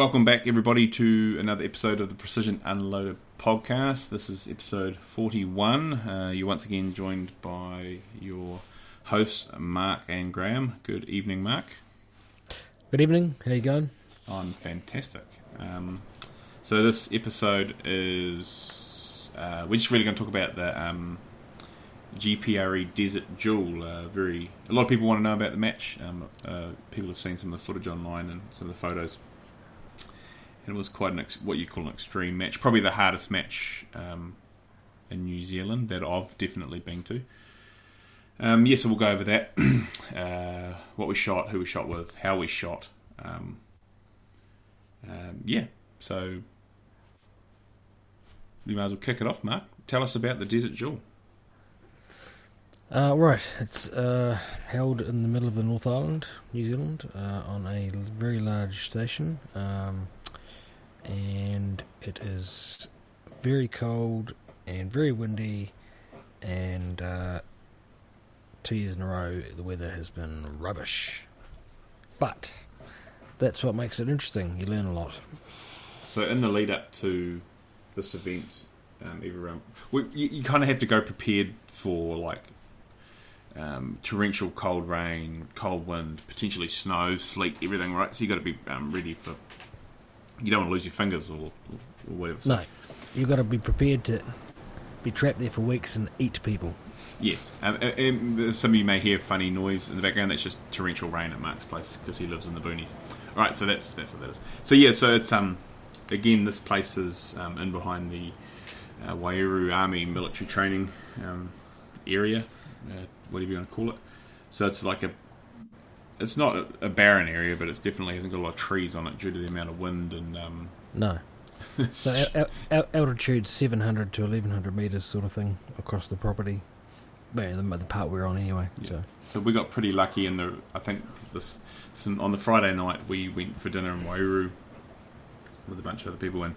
Welcome back, everybody, to another episode of the Precision Unloaded podcast. This is episode 41. Uh, you're once again joined by your hosts, Mark and Graham. Good evening, Mark. Good evening. How you going? I'm fantastic. Um, so this episode is uh, we're just really going to talk about the um, GPRE Desert Duel. Uh, very a lot of people want to know about the match. Um, uh, people have seen some of the footage online and some of the photos. And it was quite an ex- what you call an extreme match, probably the hardest match um, in New Zealand that I've definitely been to. Um, yes, so we'll go over that. uh, what we shot, who we shot with, how we shot. Um, um, yeah, so you might as well kick it off, Mark. Tell us about the Desert Duel. Uh, right, it's uh, held in the middle of the North Island, New Zealand, uh, on a very large station, um, and it is very cold and very windy, and uh, two years in a row the weather has been rubbish. But that's what makes it interesting. You learn a lot. So in the lead up to this event, um, everyone, we, you, you kind of have to go prepared for like um, torrential cold rain, cold wind, potentially snow, sleet, everything, right? So you got to be um, ready for. You don't want to lose your fingers or, or whatever. So, No, you've got to be prepared to be trapped there for weeks and eat people. Yes. Um, some of you may hear funny noise in the background. That's just torrential rain at Mark's place because he lives in the boonies. All right, so that's that's what that is. So yeah, so it's um again this place is um, in behind the uh, Waiouru Army military training um, area, uh, whatever you want to call it. So it's like a it's not a, barren area, but it's definitely hasn't got a lot of trees on it due to the amount of wind and um. No. So al- al- al- altitude 700 to 1100 meters sort of thing across the property. Well, the, the part we're on anyway. So So we got pretty lucky in the. I think this some, on the Friday night we went for dinner in Waiouru with a bunch of other people, and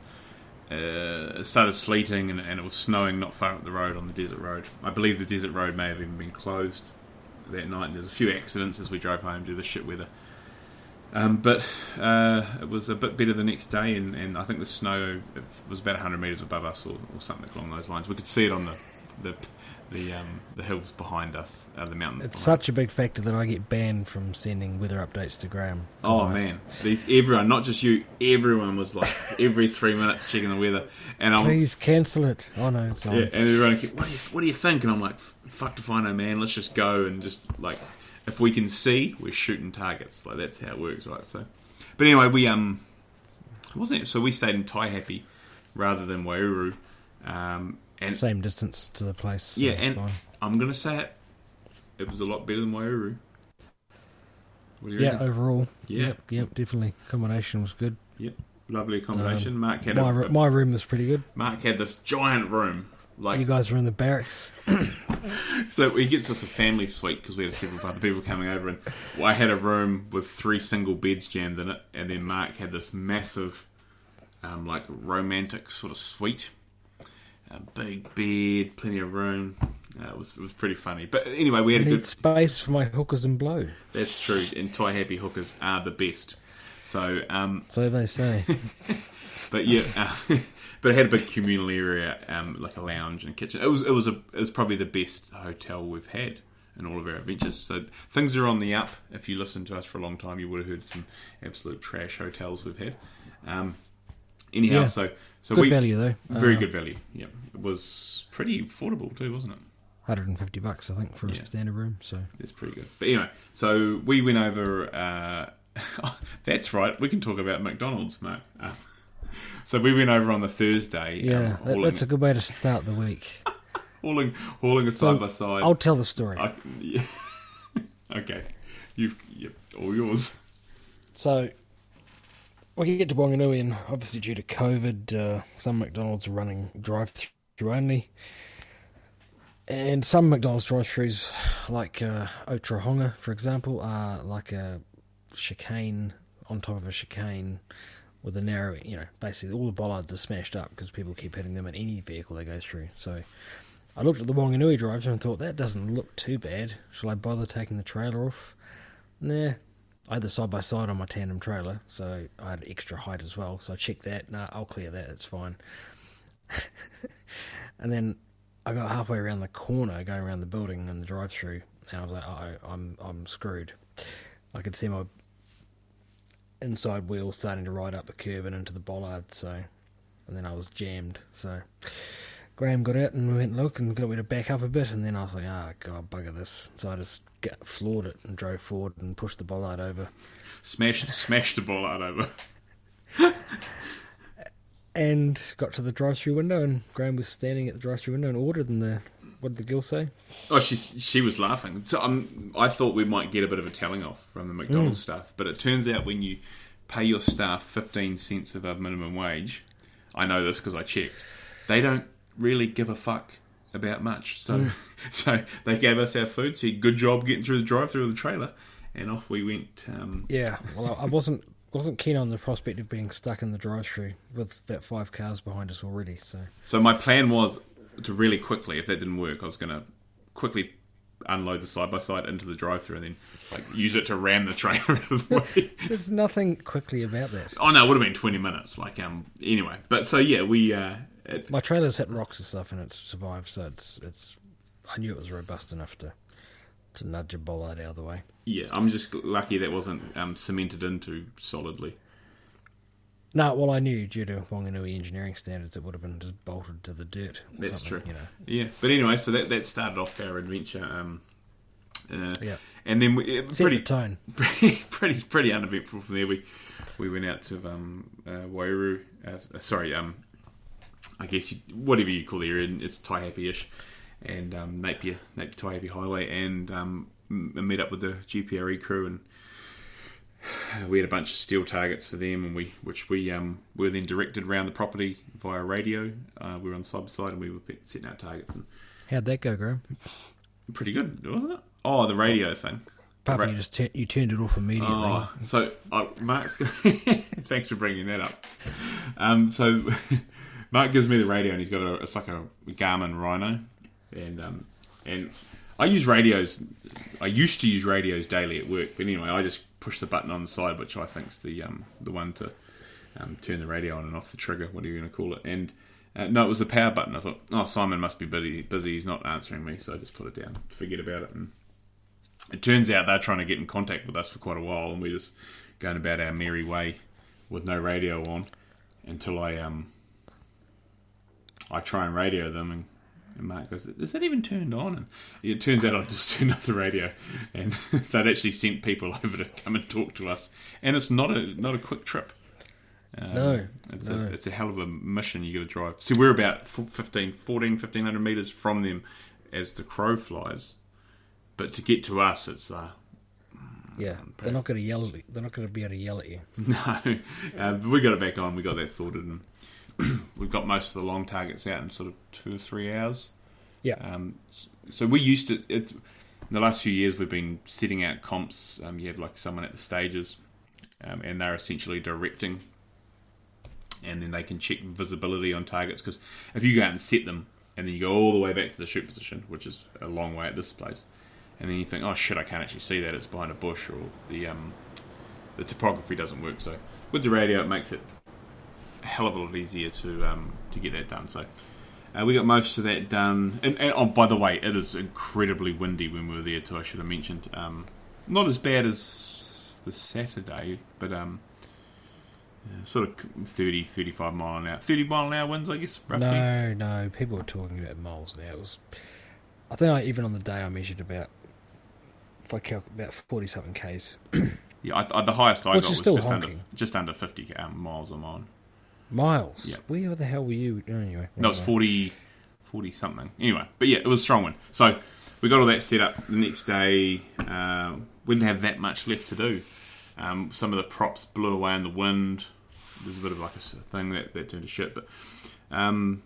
uh, it started sleeting and, and it was snowing not far up the road on the desert road. I believe the desert road may have even been closed that night. And there's a few accidents as we drove home due to the shit weather. Um, but uh, it was a bit better the next day, and, and I think the snow was about 100 meters above us, or, or something along those lines. We could see it on the the the, um, the hills behind us, uh, the mountains. it's such a big factor that I get banned from sending weather updates to Graham. Oh I- man, these everyone, not just you, everyone was like every three minutes checking the weather, and I'm Please cancel it. Oh no, it's on. yeah, and everyone, kept, what do you what do you think? And I'm like, fuck to find out, man. Let's just go and just like, if we can see, we're shooting targets. Like that's how it works, right? So, but anyway, we um, wasn't it? So we stayed in Taihape rather than Waiouru, um, and Same distance to the place. so yeah, and fine. I'm gonna say it, it was a lot better than Waiouru. What yeah, reckon? overall, Yeah. yep, yep, definitely. Accommodation was good. Yep. Lovely accommodation. Um, Mark had My, a, my room was pretty good. Mark had this giant room. Like you guys were in the barracks. So he gets us a family suite because we had several other people coming over, and I had a room with three single beds jammed in it, and then Mark had this massive, um, like romantic sort of suite, a big bed, plenty of room. Uh, it was it was pretty funny, but anyway, we had a need good. space for my hookers and blow. That's true, and Thai happy hookers are the best. So, um, So they say. but yeah, uh, but it had a big communal area, um, like a lounge and a kitchen. It was it was a it was probably the best hotel we've had in all of our adventures. So things are on the up. If you listened to us for a long time, you would have heard some absolute trash hotels we've had. Um, anyhow, Yeah. so so good we value though. very Uh, good value. Yeah, it was pretty affordable too, wasn't it? 150 bucks, I think, for Yeah. a standard room. So It's pretty good. But anyway, so we went over. Uh, that's right. We can talk about McDonald's, Mark. Um, so we went over on the Thursday. yeah, um, that, that's a good way to start the week. hauling, hauling it So, side by side. I'll tell the story. I, yeah. okay, you've yep, all yours. So we can get to Wanganui, and obviously due to COVID, uh, some McDonald's are running drive-through only, and some McDonald's drive-throughs, like uh, Otorohanga, for example, are like a chicane on top of a chicane with a narrow, you know, basically all the bollards are smashed up because people keep hitting them in any vehicle they go through. So I looked at the Wanganui drive-through and thought that doesn't look too bad. Shall I bother taking the trailer off? Nah, The side by side on my tandem trailer, so I had extra height as well. So I checked that. I'll clear that. It's fine. and then I got halfway around the corner, going around the building and the drive-through, and I was like, "Oh, I'm I'm screwed." I could see my inside wheel starting to ride up the curb and into the bollard. So, and then I was jammed. So Graham got out and we went look and got me to back up a bit, and then I was like, "Ah, oh, god, bugger this!" So I just floored it and drove forward and pushed the bollard over. Smashed, smashed the bollard over. and got to the drive-through window, and Graham was standing at the drive-through window and ordered. And the what did the girl say? Oh, she she was laughing. So um, I thought we might get a bit of a telling off from the McDonald's mm. staff, but it turns out when you pay your staff fifteen cents above minimum wage, I know this because I checked. They don't really give a fuck about much. So mm. so they gave us our food. Said good job getting through the drive-through of the trailer, and off we went. Um, yeah, well, I wasn't wasn't keen on the prospect of being stuck in the drive-through with about five cars behind us already. So, so my plan was to really quickly, if that didn't work, I was going to quickly unload the side by side into the drive-through and then like use it to ram the trailer out of the way. There's nothing quickly about that. Oh no, it would have been 20 minutes. Like um, anyway, but so yeah, we. Uh, it, my trailer's hit rocks and stuff, and it's survived. So it's it's. I knew it was robust enough to to nudge a bollard out of the way. Yeah, I'm just lucky that wasn't um, cemented into solidly. No, well, I knew due to Wanganui engineering standards, it would have been just bolted to the dirt. That's true. You know. Yeah, but anyway, so that that started off our adventure. Um, uh, yeah, and then we, it, pretty tone, pretty, pretty pretty uneventful from there. We we went out to um, uh, Waiouru. Uh, sorry, um, I guess you, whatever you call the area, it's Taihape-ish and um, Napier, Napier Taihape Highway, and um, met up with the GPRE crew, and we had a bunch of steel targets for them, and we which we um, were then directed around the property via radio. Uh, we were on sub side, and we were setting out targets. And How'd that go, Graham? Pretty good, wasn't it? Oh, the radio thing. Apart from you just t- you turned it off immediately. Oh, so uh, Mark's thanks for bringing that up. Um, so Mark gives me the radio, and he's got a it's like a Garmin Rhino, and um, and I use radios. I used to use radios daily at work, but anyway, I just push the button on the side, which I think's the um, the one to um, turn the radio on and off the trigger, whatever you're going to call it. And uh, no, it was the power button. I thought, oh, Simon must be busy. Busy, he's not answering me, so I just put it down, forget about it. And it turns out they're trying to get in contact with us for quite a while, and we're just going about our merry way with no radio on until I um I try and radio them and and Mark goes, "Is that even turned on?" And it turns out I just turned off the radio, and they'd actually sent people over to come and talk to us. And it's not a not a quick trip. Um, no, it's no. a it's a hell of a mission you got to drive. So we're about 15, 14, 1500 meters from them as the crow flies, but to get to us, it's uh, yeah, they're not going to yell. At you. They're not going to be able to yell at you. No, uh, we got it back on. We got that sorted, and we've got most of the long targets out in sort of two or three hours. Yeah. Um, so we used to. It's in the last few years we've been setting out comps. Um, you have like someone at the stages, um, and they're essentially directing, and then they can check visibility on targets. Because if you go out and set them, and then you go all the way back to the shoot position, which is a long way at this place, and then you think, oh shit, I can't actually see that. It's behind a bush, or the um, the topography doesn't work. So with the radio, it makes it a hell of a lot easier to um, to get that done. So uh, we got most of that done. And, and, oh, by the way, it is incredibly windy when we were there too. I should have mentioned. Um, not as bad as the Saturday, but um, sort of 30, 35 mile an hour, thirty mile an hour winds, I guess. Roughly. No, no, people were talking about miles an hour. It was, I think I, even on the day I measured about, if I calculate about forty something k's. yeah, I, I, the highest I Which got was just honking. under just under fifty um, miles a mile. Miles. Yeah. Where the hell were you? Anyway. No, it's 40, 40 something. Anyway, but yeah, it was a strong one. So we got all that set up. The next day, uh, we didn't have that much left to do. Um, some of the props blew away in the wind. There's a bit of like a thing that, that turned to shit. But um,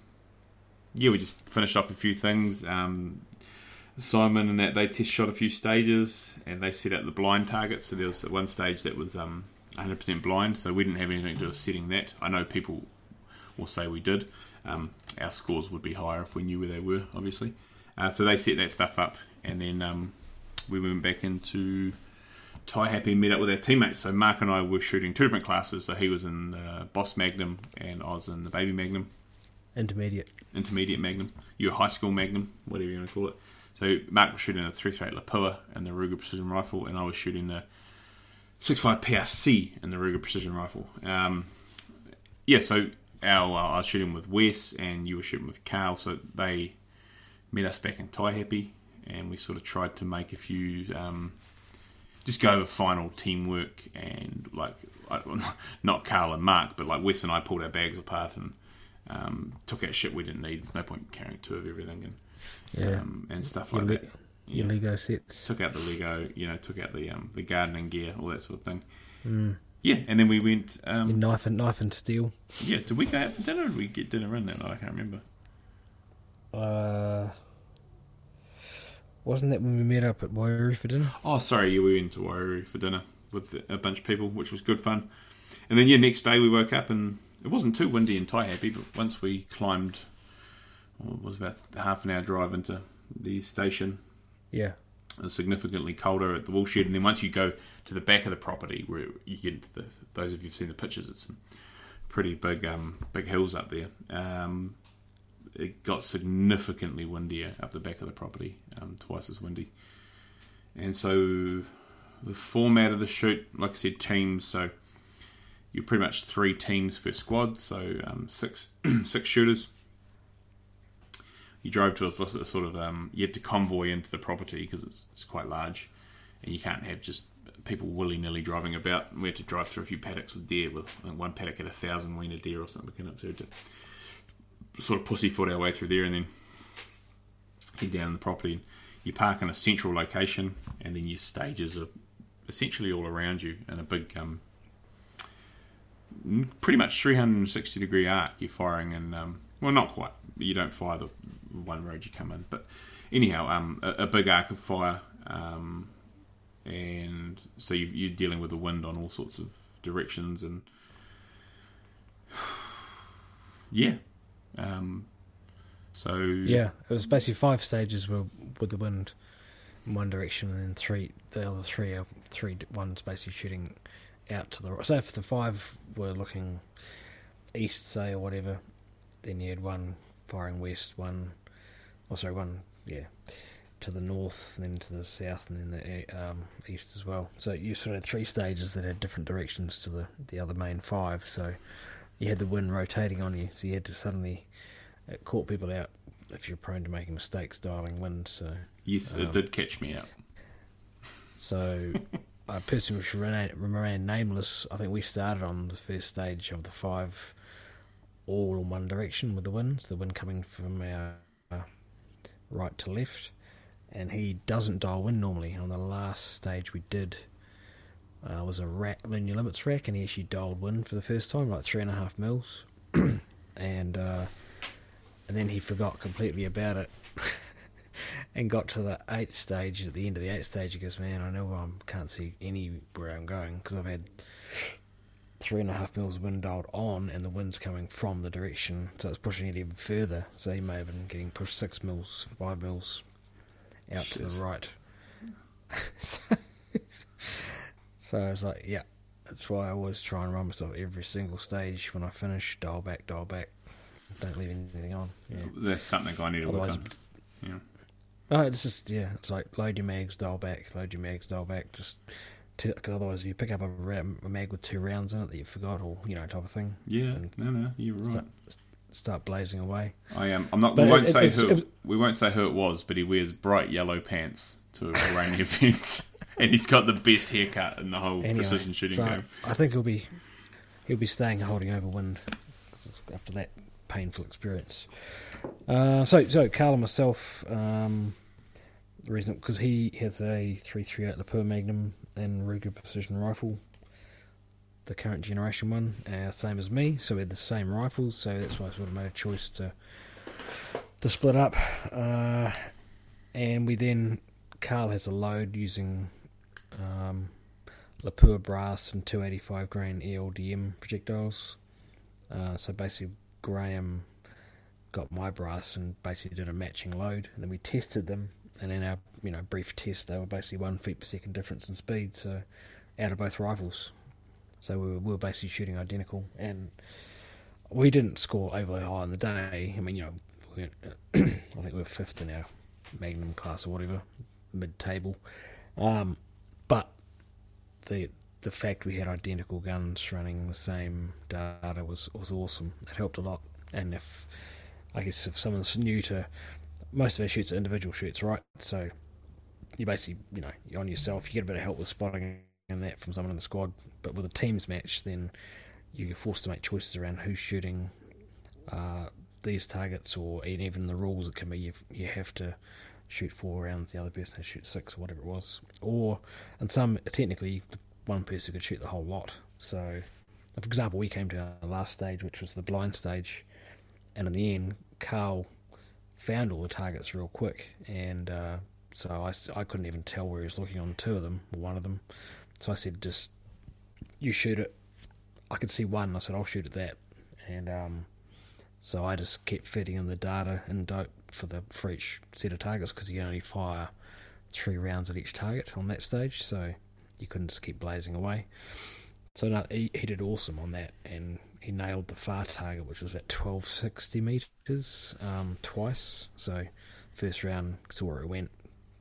yeah, we just finished off a few things. Um, Simon and that they test shot a few stages and they set out the blind targets. So there was one stage that was um, 100% blind, so we didn't have anything to do with setting that. I know people will say we did. Um, our scores would be higher if we knew where they were, obviously. Uh, so they set that stuff up, and then um, we went back into Taihape and met up with our teammates. So Mark and I were shooting two different classes. So he was in the Boss Magnum, and I was in the Baby Magnum, Intermediate. Intermediate Magnum, your High School Magnum, whatever you want to call it. So Mark was shooting a 338 Lapua and the Ruger Precision Rifle, and I was shooting the 65 PRC and the Ruger Precision Rifle. Um, yeah, so our, uh, I was shooting with Wes, and you were shooting with Carl. So they met us back in Taihape, and we sort of tried to make a few, um, just go over final teamwork and like, I- not Carl and Mark, but like Wes and I pulled our bags apart and um, took out shit we didn't need. There's no point carrying two of everything and Yeah. um, and stuff like le- Your. Lego sets. Took out the Lego, you know, took out the um, the gardening gear, all that sort of thing. Mm. Yeah, and then we went. Um, knife and knife and steel. yeah, did we go out for dinner? Or did we get dinner in that night? I can't remember. Uh, wasn't that when we met up at Waiouru for dinner? Oh, sorry, yeah, we went to Waiouru for dinner with a bunch of people, which was good fun. And then yeah, next day we woke up and it wasn't too windy and Taihape, but once we climbed, well, it was about half an hour drive into the station. Yeah. Significantly colder at the woolshed, and then once you go to the back of the property, where you get the those of you who've seen the pictures, it's some pretty big um, big hills up there. Um, it got significantly windier up the back of the property, um, twice as windy. And so the format of the shoot, like I said, teams. So you're pretty much three teams per squad, so um, six six shooters. You drove to a, sort of um, you had to convoy into the property because it's, it's quite large, and you can't have just people willy nilly driving about. We had to drive through a few paddocks with deer. With one paddock had a thousand weaner deer or something. We had to sort of pussyfoot our way through there, and then head down the property. You park in a central location, and then your stages are essentially all around you in a big, um, pretty much 360 degree arc. You're firing in, um, well, not quite. You don't fire the one road you come in, but anyhow, um, a, a big arc of fire, um, and so you, you're dealing with the wind on all sorts of directions, and yeah, um, so Yeah, it was basically five stages with, with the wind in one direction, and then three. The other three are three ones basically shooting out to the right. So if the five were looking east, say or whatever, then you had one firing west, one, oh sorry, one yeah, to the north, then to the south, and then the um, east as well. So you sort of had three stages that had different directions to the the other main five. So you had the wind rotating on you, so you had to suddenly it caught people out if you're prone to making mistakes dialing wind. So, yes, it Um, did catch me out. so a person which remain nameless. I think we started on the first stage of the five, all in one direction with the wind. The wind coming from our uh, right to left, and he doesn't dial wind normally. On the last stage we did. Uh, was a rack, linear limits rack, and he actually dialed wind for the first time, like three and a half mils, and uh, and then he forgot completely about it and got to the eighth stage at the end of the eighth stage he goes man i know i can't see anywhere i'm going because i've had three and a half mils wind dialed on and the wind's coming from the direction so it's pushing it even further so he may have been getting pushed six mils five mils out to the right so, so i was like yeah that's why i always try and run myself every single stage when i finish dial back dial back don't leave anything on yeah That's something I need to work Otherwise, on. Yeah. Oh, it's just yeah. It's like load your mags, dial back, load your mags, dial back. Just to, cause otherwise, you pick up a, a mag with two rounds in it that you forgot, or you know, type of thing. Yeah, no, no, you're right. Start, start blazing away. I am. I'm not. But we won't it- say it's- who. it- we won't say who it was, but he wears bright yellow pants to a rainy event, and he's got the best haircut in the whole Anyway, precision shooting so game. I think he'll be he'll be staying holding over wind after that painful experience. Uh, so so Carl and myself. Um, reason because he has a three three eight Lapua Magnum and Ruger precision rifle, the current generation one, uh, same as me. So we had the same rifles. So that's why I sort of made a choice to to split up. Uh, and we then Carl has a load using um, Lapua brass and 285 grain ELDM projectiles. Uh, so basically, Graham got my brass and basically did a matching load, and then we tested them and in our you know brief test, they were basically one feet per second difference in speed. So out of both rifles, so we were, we were basically shooting identical, and we didn't score overly high in the day. I mean, you know, we I think we were fifth in our Magnum class or whatever, mid table. Um, but the the fact we had identical guns running the same data was was awesome. It helped a lot. And if I guess if someone's new to most of our shoots are individual shoots, right? So you basically you know you're on yourself. You get a bit of help with spotting and that from someone in the squad. But with a teams match, then you're forced to make choices around who's shooting uh, these targets, or even the rules. It can be you you have to shoot four rounds, the other person has to shoot six or whatever it was. Or and some technically one person could shoot the whole lot. So, for example, we came to our last stage, which was the blind stage, and in the end, Carl found all the targets real quick, and uh, so I, I couldn't even tell where he was looking on two of them, or one of them. So I said, just you shoot it. I could see one. I said, I'll shoot at that, and um, so I just kept feeding in the data and dope for the for each set of targets because you only fire three rounds at each target on that stage. So you couldn't just keep blazing away. So no, he, he did awesome on that, and he nailed the far target, which was at 1260 meters um, twice. So first round saw where it went,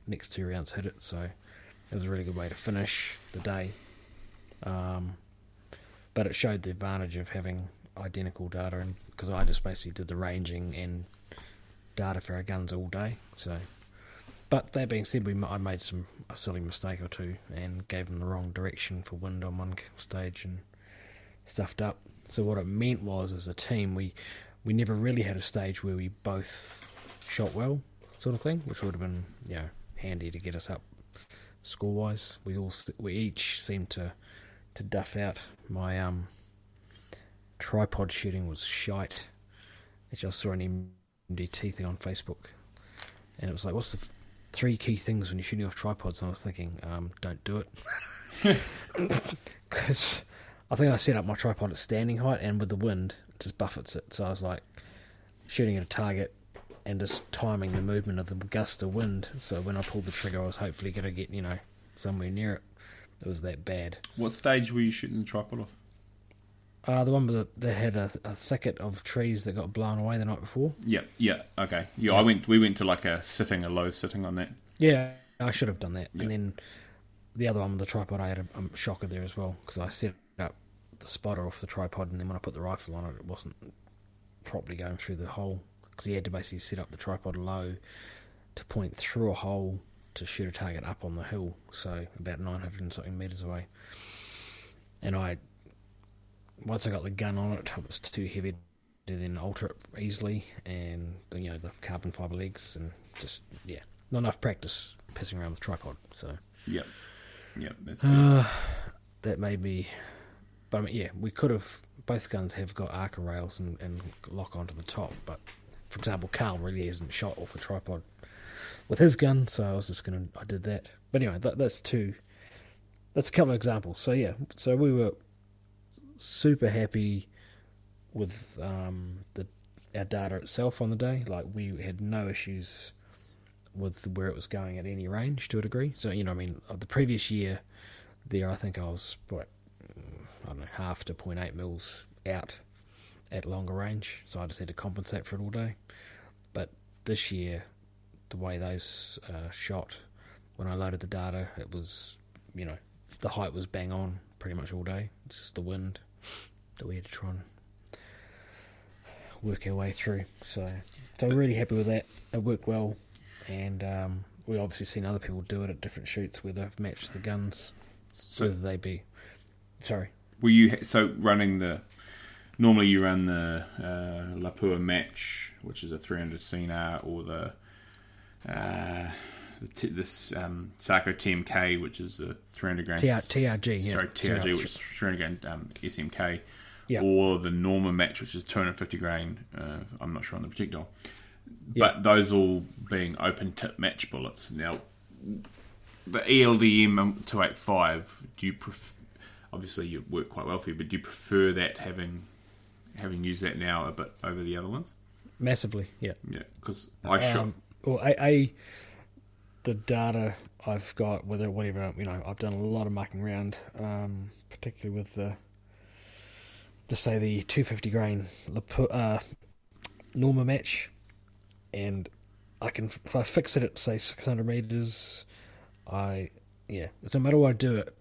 next two rounds hit it. So it was a really good way to finish the day. Um, but it showed the advantage of having identical data, and because I just basically did the ranging and data for our guns all day. So but that being said, we I made some a silly mistake or two and gave them the wrong direction for wind on one stage and stuffed up. So what it meant was, as a team, we we never really had a stage where we both shot well, sort of thing, which would have been you know handy to get us up score wise. We all we each seemed to to duff out. My um tripod shooting was shite. Actually, I saw an MDT thing on Facebook, and it was like, "What's the three key things when you're shooting off tripods, and I was thinking, um, don't do it. Because I think I set up my tripod at standing height, and with the wind, it just buffets it. So I was like shooting at a target and just timing the movement of the gust of wind. So when I pulled the trigger, I was hopefully going to get, you know, somewhere near it. It was that bad. What stage were you shooting the tripod off? Uh, the one that, that had a, a, thicket of trees that got blown away the night before. Yeah, yeah, okay. Yeah, yeah, I went. We went to like a sitting, a low sitting on that. Yeah, I should have done that. Yep. And then the other one with the tripod, I had a, a shocker there as well because I set the spotter off the tripod, and then when I put the rifle on it, it wasn't properly going through the hole because he had to basically set up the tripod low to point through a hole to shoot a target up on the hill, so about 900 and something meters away. And I once I got the gun on it, it was too heavy to then alter it easily, and you know the carbon fiber legs, and just yeah, not enough practice pissing around with tripod. So yep, yep, that's uh, that made me. But I mean, yeah, we could have. Both guns have got Arca rails and, and lock onto the top, but for example, Carl really hasn't shot off a tripod with his gun, so I was just gonna. I did that, but anyway, that, that's two. That's a couple of examples. So yeah, so we were super happy with um, the our data itself on the day. Like we had no issues with where it was going at any range to a degree. So you know, I mean, the previous year there, I think I was what I don't know half to 0.8 mils out at longer range, so I just had to compensate for it all day. But this year, the way those uh, shot when I loaded the data, it was you know the height was bang on pretty much all day. It's just the wind that we had to try and work our way through. So, so I'm really happy with that. It worked well, and um, we obviously seen other people do it at different shoots where they've matched the guns, so whether they be. Sorry. Were you so running the? Normally, you run the uh, Lapua match, which is a 300 Scenar, or the uh, t- this um, Sako TMK, which is a 300 grain. TR- TRG, yeah. Sorry, TRG, which is 300 grain um, SMK. Yeah. Or the Norma match, which is 250 grain. Uh, I'm not sure on the projectile. Yeah. But those all being open tip match bullets. Now, the ELDM 285, do you prefer, obviously you work quite well for you, but do you prefer that having having used that now a bit over the other ones? Massively, yeah. Yeah, because I um, shot. Well, I, I the data I've got, whether whatever you know, I've done a lot of mucking around, um, particularly with the to say the 250 grain uh, Norma match, and I can if I fix it at say 600 meters, I yeah, no matter what I do it,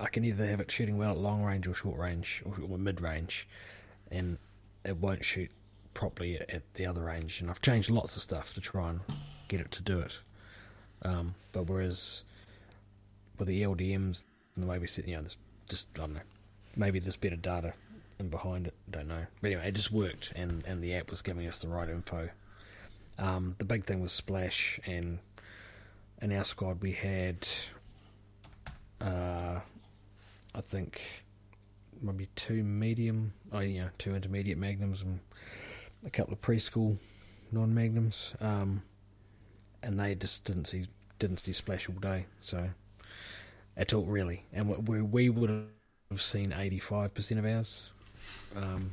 I can either have it shooting well at long range or short range or mid range, and it won't shoot properly at the other range. And I've changed lots of stuff to try and get it to do it. Um, but whereas with the LDMs and the way we set, you know, there's just I don't know, maybe there's better data in behind it. Don't know. But anyway, it just worked, and and the app was giving us the right info. Um, the big thing was splash, and in our squad we had, uh, I think, maybe two medium, oh yeah, two intermediate magnums and a couple of preschool non magnums. Um, and they just didn't see didn't see splash all day. So at all really, and we we would have seen eighty five percent of ours um,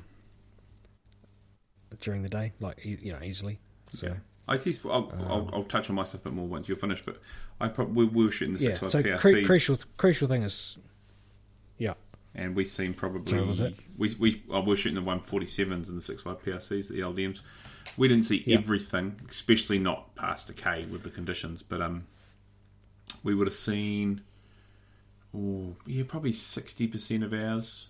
during the day, like you know easily. So. Yeah. I see. I'll, um, I'll, I'll, touch on my stuff a bit more once you're finished. But I probably we were shooting the yeah, six so PRCs. crucial crucial thing is, yeah. And we've seen probably so we we oh, we were shooting the one forty sevens and the six five PRCs, the LDMs. We didn't see yeah. everything, especially not past a K with the conditions, but um, we would have seen, oh yeah, probably sixty percent of ours.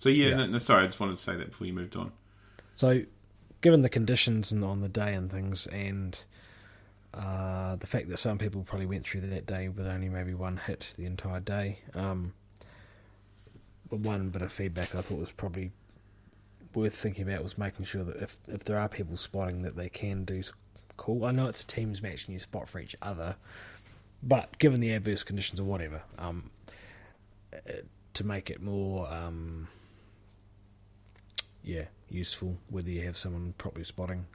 So yeah, yeah. No, no, sorry, I just wanted to say that before you moved on. So, given the conditions and on the day and things, and uh, the fact that some people probably went through that day with only maybe one hit the entire day, um, one bit of feedback I thought was probably worth thinking about was making sure that if if there are people spotting that they can do cool. I know it's a teams match and you spot for each other, but given the adverse conditions or whatever, um, uh, to make it more um, yeah useful, whether you have someone properly spotting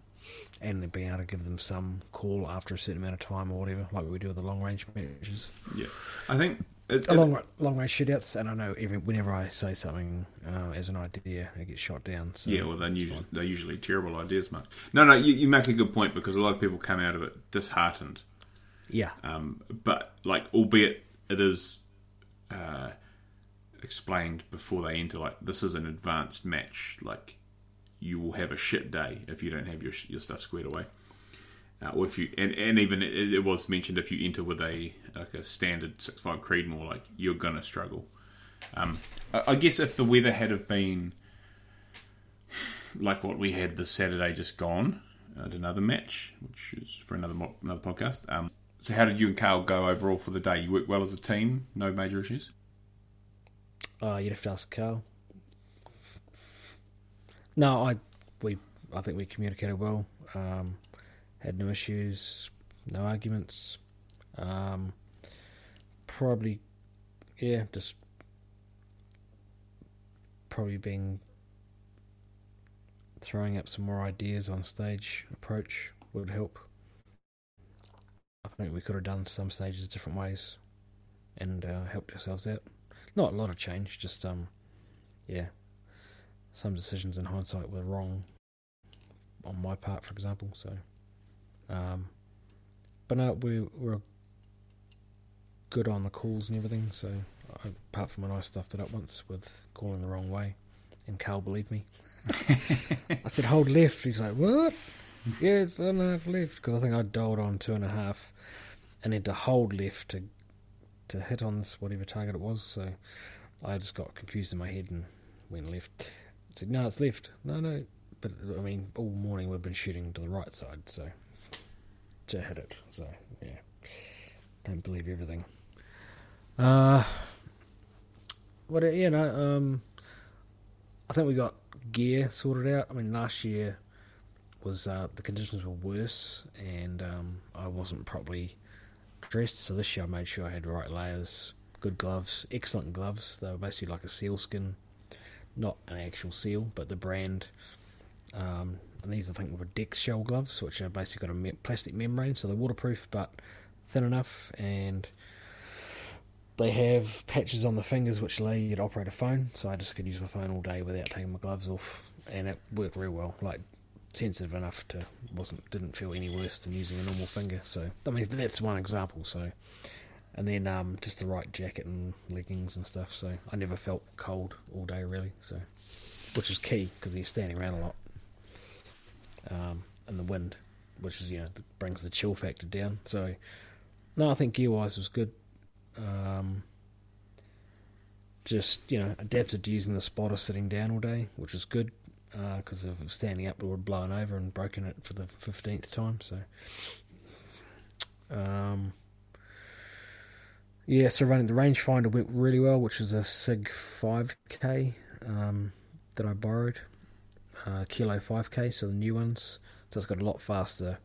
and being able to give them some call after a certain amount of time or whatever, like we do with the long range matches. Yeah, I think it, it, long long range shootouts, and I know even whenever I say something uh, as an idea, it gets shot down. So yeah, well, they're usually, they're usually terrible ideas, Mark. No, no, you, you, make a good point because a lot of people come out of it disheartened. Yeah. Um, but like, albeit it is explained before they enter, like this is an advanced match. Like, you will have a shit day if you don't have your your stuff squared away. Uh, or if you and, and even it, it, was mentioned if you enter with a like a standard six five Creedmoor, like you're gonna struggle. Um, I, I, guess if the weather had have been like what we had this Saturday just gone at another match, which is for another another podcast. Um, so how did you and Carl go overall for the day? You worked well as a team, no major issues. Uh, you'd have to ask Carl. No, I we I think we communicated well. Um, had no issues, no arguments. Um, probably, yeah, just probably being throwing up some more ideas on stage approach would help. I think we could have done some stages different ways and uh, helped ourselves out. Not a lot of change, just um, yeah, some decisions in hindsight were wrong on my part, for example. So. Um, but no, we were good on the calls and everything. So I, apart from when I stuffed it up once with calling the wrong way, and Carl believed me. I said hold left. He's like, what? yeah, it's one and a half left because I think I dialed on two and a half, and had to hold left to to hit on this whatever target it was. So I just got confused in my head and went left. I said no, it's left. No, no. But I mean, all morning we've been shooting to the right side, so to hit it. So yeah, don't believe everything. Uh, what you know, um, I think we got gear sorted out. I mean, last year was uh, the conditions were worse, and um, I wasn't properly dressed. So this year I made sure I had the right layers, good gloves, excellent gloves. They were basically like a seal skin, not an actual seal, but the brand. Um, and these I think were DexShell gloves, which are basically got a me- plastic membrane, so they're waterproof but thin enough, and they have patches on the fingers which allow you to operate a phone. So I just could use my phone all day without taking my gloves off, and it worked real well. Like sensitive enough to wasn't didn't feel any worse than using a normal finger. So I mean that's one example. So and then um, just the right jacket and leggings and stuff. So I never felt cold all day really. So which is key because you're standing around a lot. Um, and the wind, which is you know brings the chill factor down. So no, I think gear wise was good. Um, just you know adapted to using the spotter sitting down all day, which was good because uh, of standing up, it would have blown over and broken it for the fifteenth time. So, um, yeah, so running the rangefinder went really well, which was a Sig 5K um, that I borrowed, uh, Kilo 5K, so the new ones. So it's got a lot faster,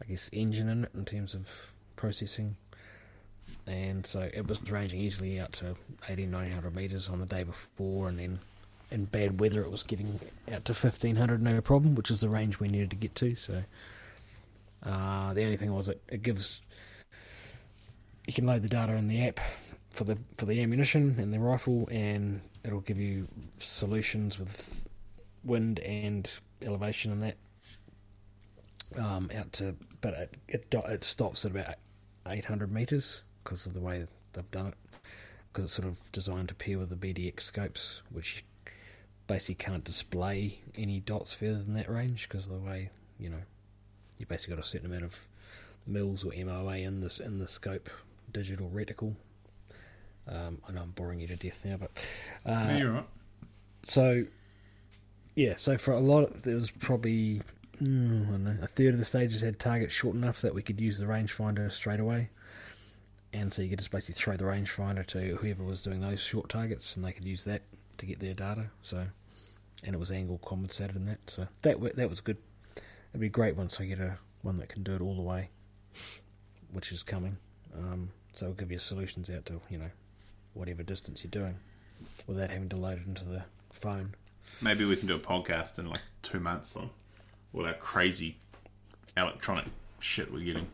I guess, engine in it in terms of processing. And so it was ranging easily out to 18, 1900 meters on the day before, and then in bad weather it was getting out to 1500 no problem, which is the range we needed to get to. So uh, the only thing was it, it gives you can load the data in the app for the for the ammunition and the rifle, and it'll give you solutions with wind and elevation and that um, out to, but it, it it stops at about 800 meters because of the way they've done it. Because it's sort of designed to pair with the BDX scopes, which basically can't display any dots further than that range because of the way you know you basically got a certain amount of mils or MOA in this in the scope digital reticle. Um, I know I'm boring you to death now, but uh, yeah, you're right. So yeah, so for a lot, of, there was probably mm, know, a third of the stages had targets short enough that we could use the rangefinder straight away. And so you could just basically throw the rangefinder to whoever was doing those short targets, and they could use that to get their data. So, and it was angle compensated in that. So that that was good. It'd be great once I get a one that can do it all the way, which is coming. Um, so it'll give you solutions out to you know whatever distance you're doing, without having to load it into the phone. Maybe we can do a podcast in like two months on all our crazy electronic shit we're getting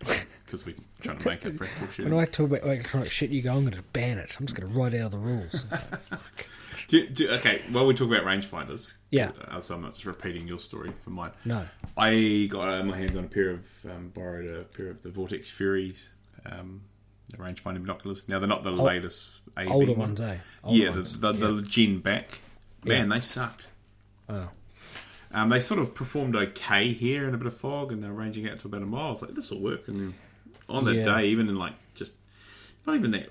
because we're trying to make it for shit. When I talk about electronic shit, you go, "I'm going to ban it. I'm just going to write out of the rules." Like, do, do, okay, while we talk about rangefinders, yeah. Uh, so I'm not just repeating your story for mine. No, I got uh, my hands on a pair of um, borrowed a pair of the Vortex Furies, um, the rangefinding binoculars. Now they're not the latest AB older ones, eh? Older yeah, ones. the, the, yeah. the Gen back. Man, yeah. they sucked. Oh. Um, they sort of performed okay here in a bit of fog, and they're ranging out to about a mile. I was like, this will work. And then on that yeah. day, even in like just not even that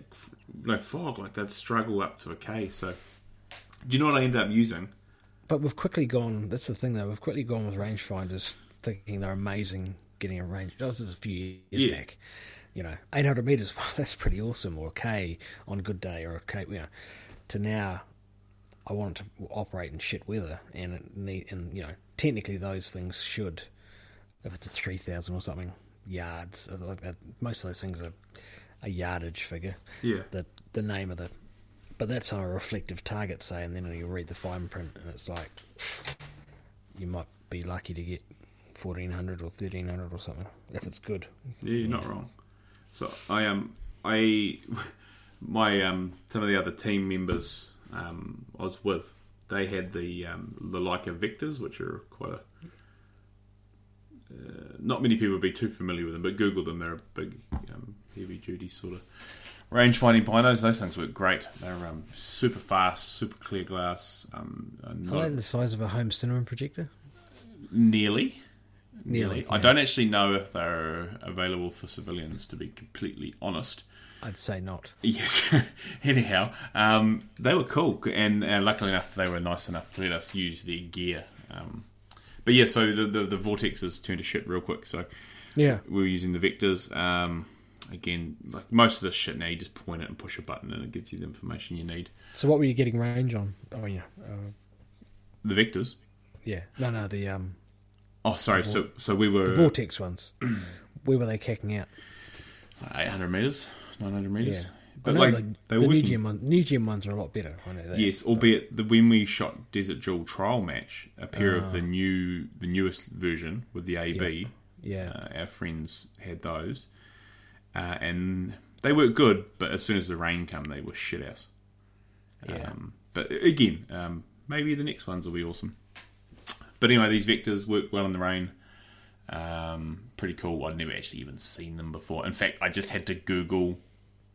no fog, like they'd struggle up to a K. So, do you know what I ended up using? But we've quickly gone. That's the thing, though. We've quickly gone with rangefinders, thinking they're amazing getting a range. This is a few years yeah. back. You know, 800 meters. Well, that's pretty awesome. Or a K on a good day, or a K. You know, to now I want it to operate in shit weather, and need, and you know, technically those things should, if it's a three thousand or something yards, uh, most of those things are a yardage figure. Yeah. The the name of the, but that's on a reflective target, say, and then you read the fine print, and it's like, you might be lucky to get fourteen hundred or thirteen hundred or something if it's good. Yeah, you're not wrong. So I am um, I my um some of the other team members um, I was with, they had the um, the Leica Vectors, which are quite a uh, not many people would be too familiar with them, but Google them. They're a big, um, heavy duty sort of range finding binos. Those things work great. They're um, super fast, super clear glass. Um, Are they the size of a home cinema projector? Nearly. Nearly. Nearly. I don't actually know if they're available for civilians, to be completely honest. I'd say not. Yes. Anyhow, um, they were cool, and, and, luckily enough, they were nice enough to let us use their gear. Um, but yeah, so the, the, the vortexes turned to shit real quick. So yeah, we were using the vectors. Um, again, like most of this shit now, you just point it and push a button, and it gives you the information you need. So what were you getting range on? Oh yeah, uh, the vectors. Yeah, no, no, the um. Oh, sorry. So so we were the vortex ones. Where were they kicking out? Eight hundred meters. 900 meters. Yeah. But like the, they the new gem, ones, new gem ones are a lot better. I know that. Yes, albeit the, when we shot Desert Duel trial match, a pair of the ah. new, the newest version with the AB. Yeah, uh, our friends had those, uh, and they worked good. But as soon as the rain came, they were shit ass. Yeah. Um, but again, um, maybe the next ones will be awesome. but anyway, these vectors work well in the rain. Um, pretty cool. I'd never actually even seen them before. In fact, I just had to Google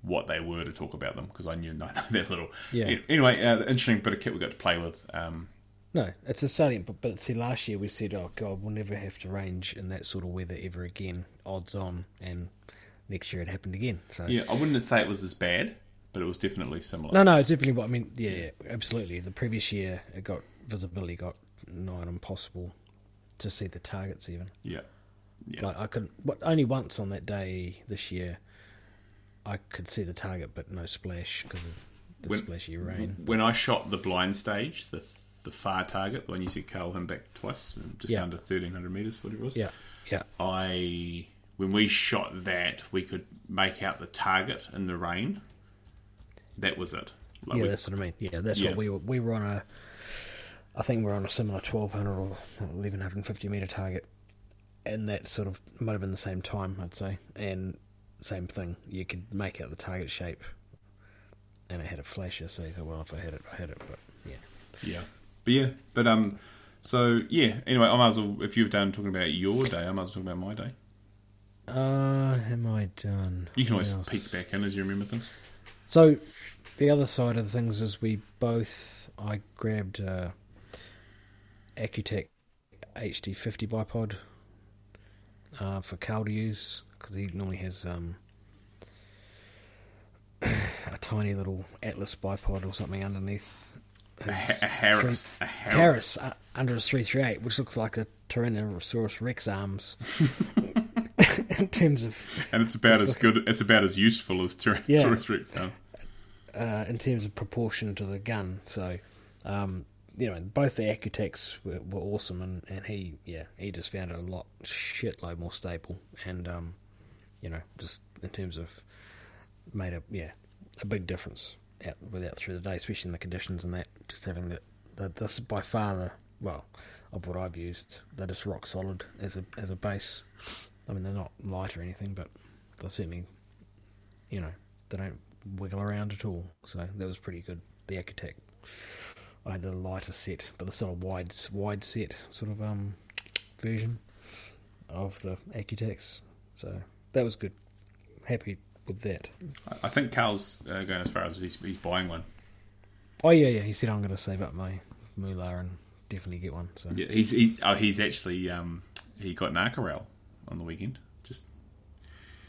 what they were to talk about them because I knew no, they're little. Yeah. Anyway, uh, interesting bit of kit we got to play with. Um, No, it's a salient. But, but see, last year we said, "Oh God, we'll never have to range in that sort of weather ever again." Odds on, and next year it happened again. So yeah, I wouldn't say it was as bad, but it was definitely similar. no, no, it's definitely what I mean. Yeah, yeah, absolutely. The previous year it got visibility got nigh impossible to see the targets even. Yeah, yeah, Like I could, what only once on that day this year, I could see the target, but no splash because of the When- splashy rain. when I shot the blind stage, the the far target, the one you see Carl him back twice, um, just Yeah. under thirteen hundred meters, whatever it was. Yeah, yeah, I when we shot that, we could make out the target in the rain. That was it. Like yeah. we- That's what I mean. Yeah, that's Yeah. what we were. We were on a. I think we're on a similar twelve hundred or eleven hundred and fifty meter target, and that sort of might have been the same time, I'd say, and same thing. You could make out the target shape, and it had a flasher. So you thought, well, if I had it, I had it. But yeah, yeah, but yeah, but um, so yeah. Anyway, I might as well. If you've done talking about your day, I might as well talk about my day. uh, am I done? You can What always else? peek back in as you remember things. So, the other side of things is we both. I grabbed uh, Accu-Tac HD50 bipod uh, for Cal to use because he normally has um, a tiny little Atlas bipod or something underneath. A, ha- a Harris, three- a Harris. Harris uh, under his 338, which looks like a Tyrannosaurus Rex arms in terms of and it's about as good. It's about as useful as Tyrannosaurus Rex. huh? uh, in terms of proportion to the gun. So, um, you know, both the Accu-Tacs were, were awesome, and, and he, yeah, he just found it a lot shitload more stable, and um, you know, just in terms of made a yeah a big difference out without through the day, especially in the conditions and that. Just having that, the, this is by far the well of what I've used. They're just rock solid as a as a base. I mean, they're not light or anything, but they're certainly, you know, they don't wiggle around at all. So that was pretty good. The Accu-Tac. I had the lighter set, but there's still a wide wide set sort of um version of the Accu-Tacs. So that was good. Happy with that. I- think Cal's uh, going as far as he's, he's buying one. Oh yeah, yeah. He said I'm going to save up my moolah and definitely get one. So Yeah, he's he's, oh, he's actually um, he got an Arcarel on the weekend. Just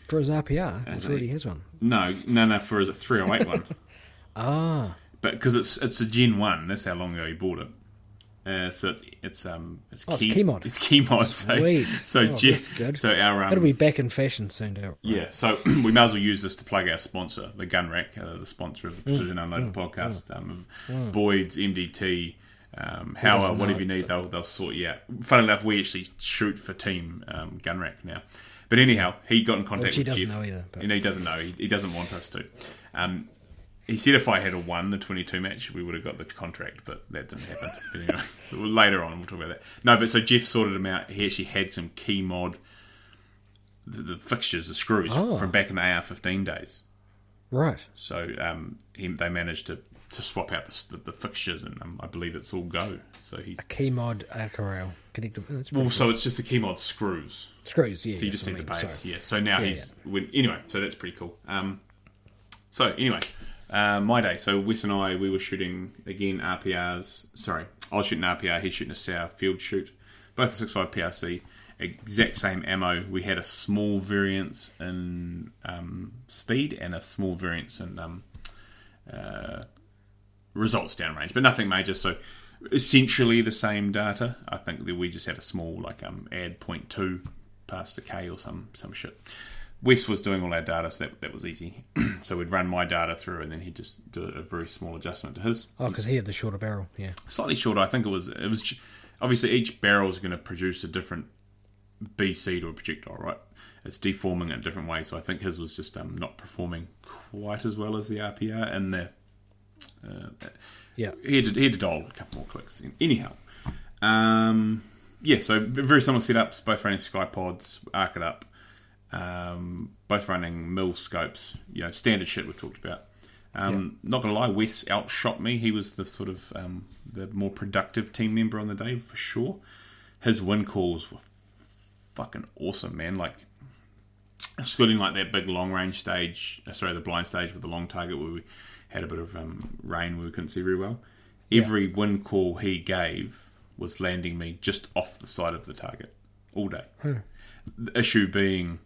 for his RPR, which he? already has one. no, no, no, for his 308 one. Ah, But because it's it's a Gen One, that's how long ago he bought it. Uh, so it's it's um it's, Oh, it's key, Keymod. It's Keymod. So Sweet. so Oh, Jeff, good. so our um, it'll be back in fashion soon. Too. yeah. So we might as well use this to plug our sponsor, the Gun Rack, uh, the sponsor Mm, of the Precision Unloaded podcast. Um, of Boyd's MDT. Um, Hauer, whatever you need, they'll, they'll sort you out. Fun enough, we actually shoot for Team um, Gun Rack now. But anyhow, he got in contact Which with Jeff. know either, but- And he doesn't know. He, he doesn't want us to. Um, he said if I had won the 22 match, we would have got the contract, but that didn't happen. But anyway, later on, we'll talk about that. No, but so Jeff sorted him out. He actually had some key mod, the, the fixtures, the screws Oh. from back in the AR15 days. Right. So um, he, they managed to, to swap out the, the, the fixtures, and um, I believe it's all go. So he's a Key mod Acarel connected. That's well, pretty so it's just the key mod screws. screws. Yeah. So you yes, just I need the base, yeah. So now Yeah, he's when, anyway. So that's pretty cool. Um, so anyway, uh, my day. So Wes and I we were shooting again RPRs. Sorry, I was shooting RPR. He's shooting a Sauer Fieldshoot. Both a six five PRC. Exact same ammo. We had a small variance in um, speed and a small variance in um, uh, results downrange, but nothing major. So essentially the same data. I think that we just had a small like um add 0.2 past the K or some some shit. Wes was doing all our data, so that, that was easy. so we'd run my data through, and then he'd just do a very small adjustment to his. Oh, because he had the shorter barrel. Yeah. Slightly shorter, I think it was. It was obviously each barrel is going to produce a different BC to a projectile, right? It's deforming in a different way. So I think his was just um, not performing quite as well as the RPR, and the uh, Yeah. he had to, he had to dial a couple more clicks. Anyhow, um, yeah, so very similar setups, both running Skypods, arc it up, um, both running mill scopes, you know, standard shit we've talked about. Um, Not gonna lie, Wes outshot me. He was the sort of um, the more productive team member on the day for sure. his wind calls were fucking awesome, man. Like excluding like that big long range stage, uh, sorry, the blind stage with the long target where we had a bit of um, rain where we couldn't see very well. Every wind call he gave was landing me just off the side of the target all day. The issue being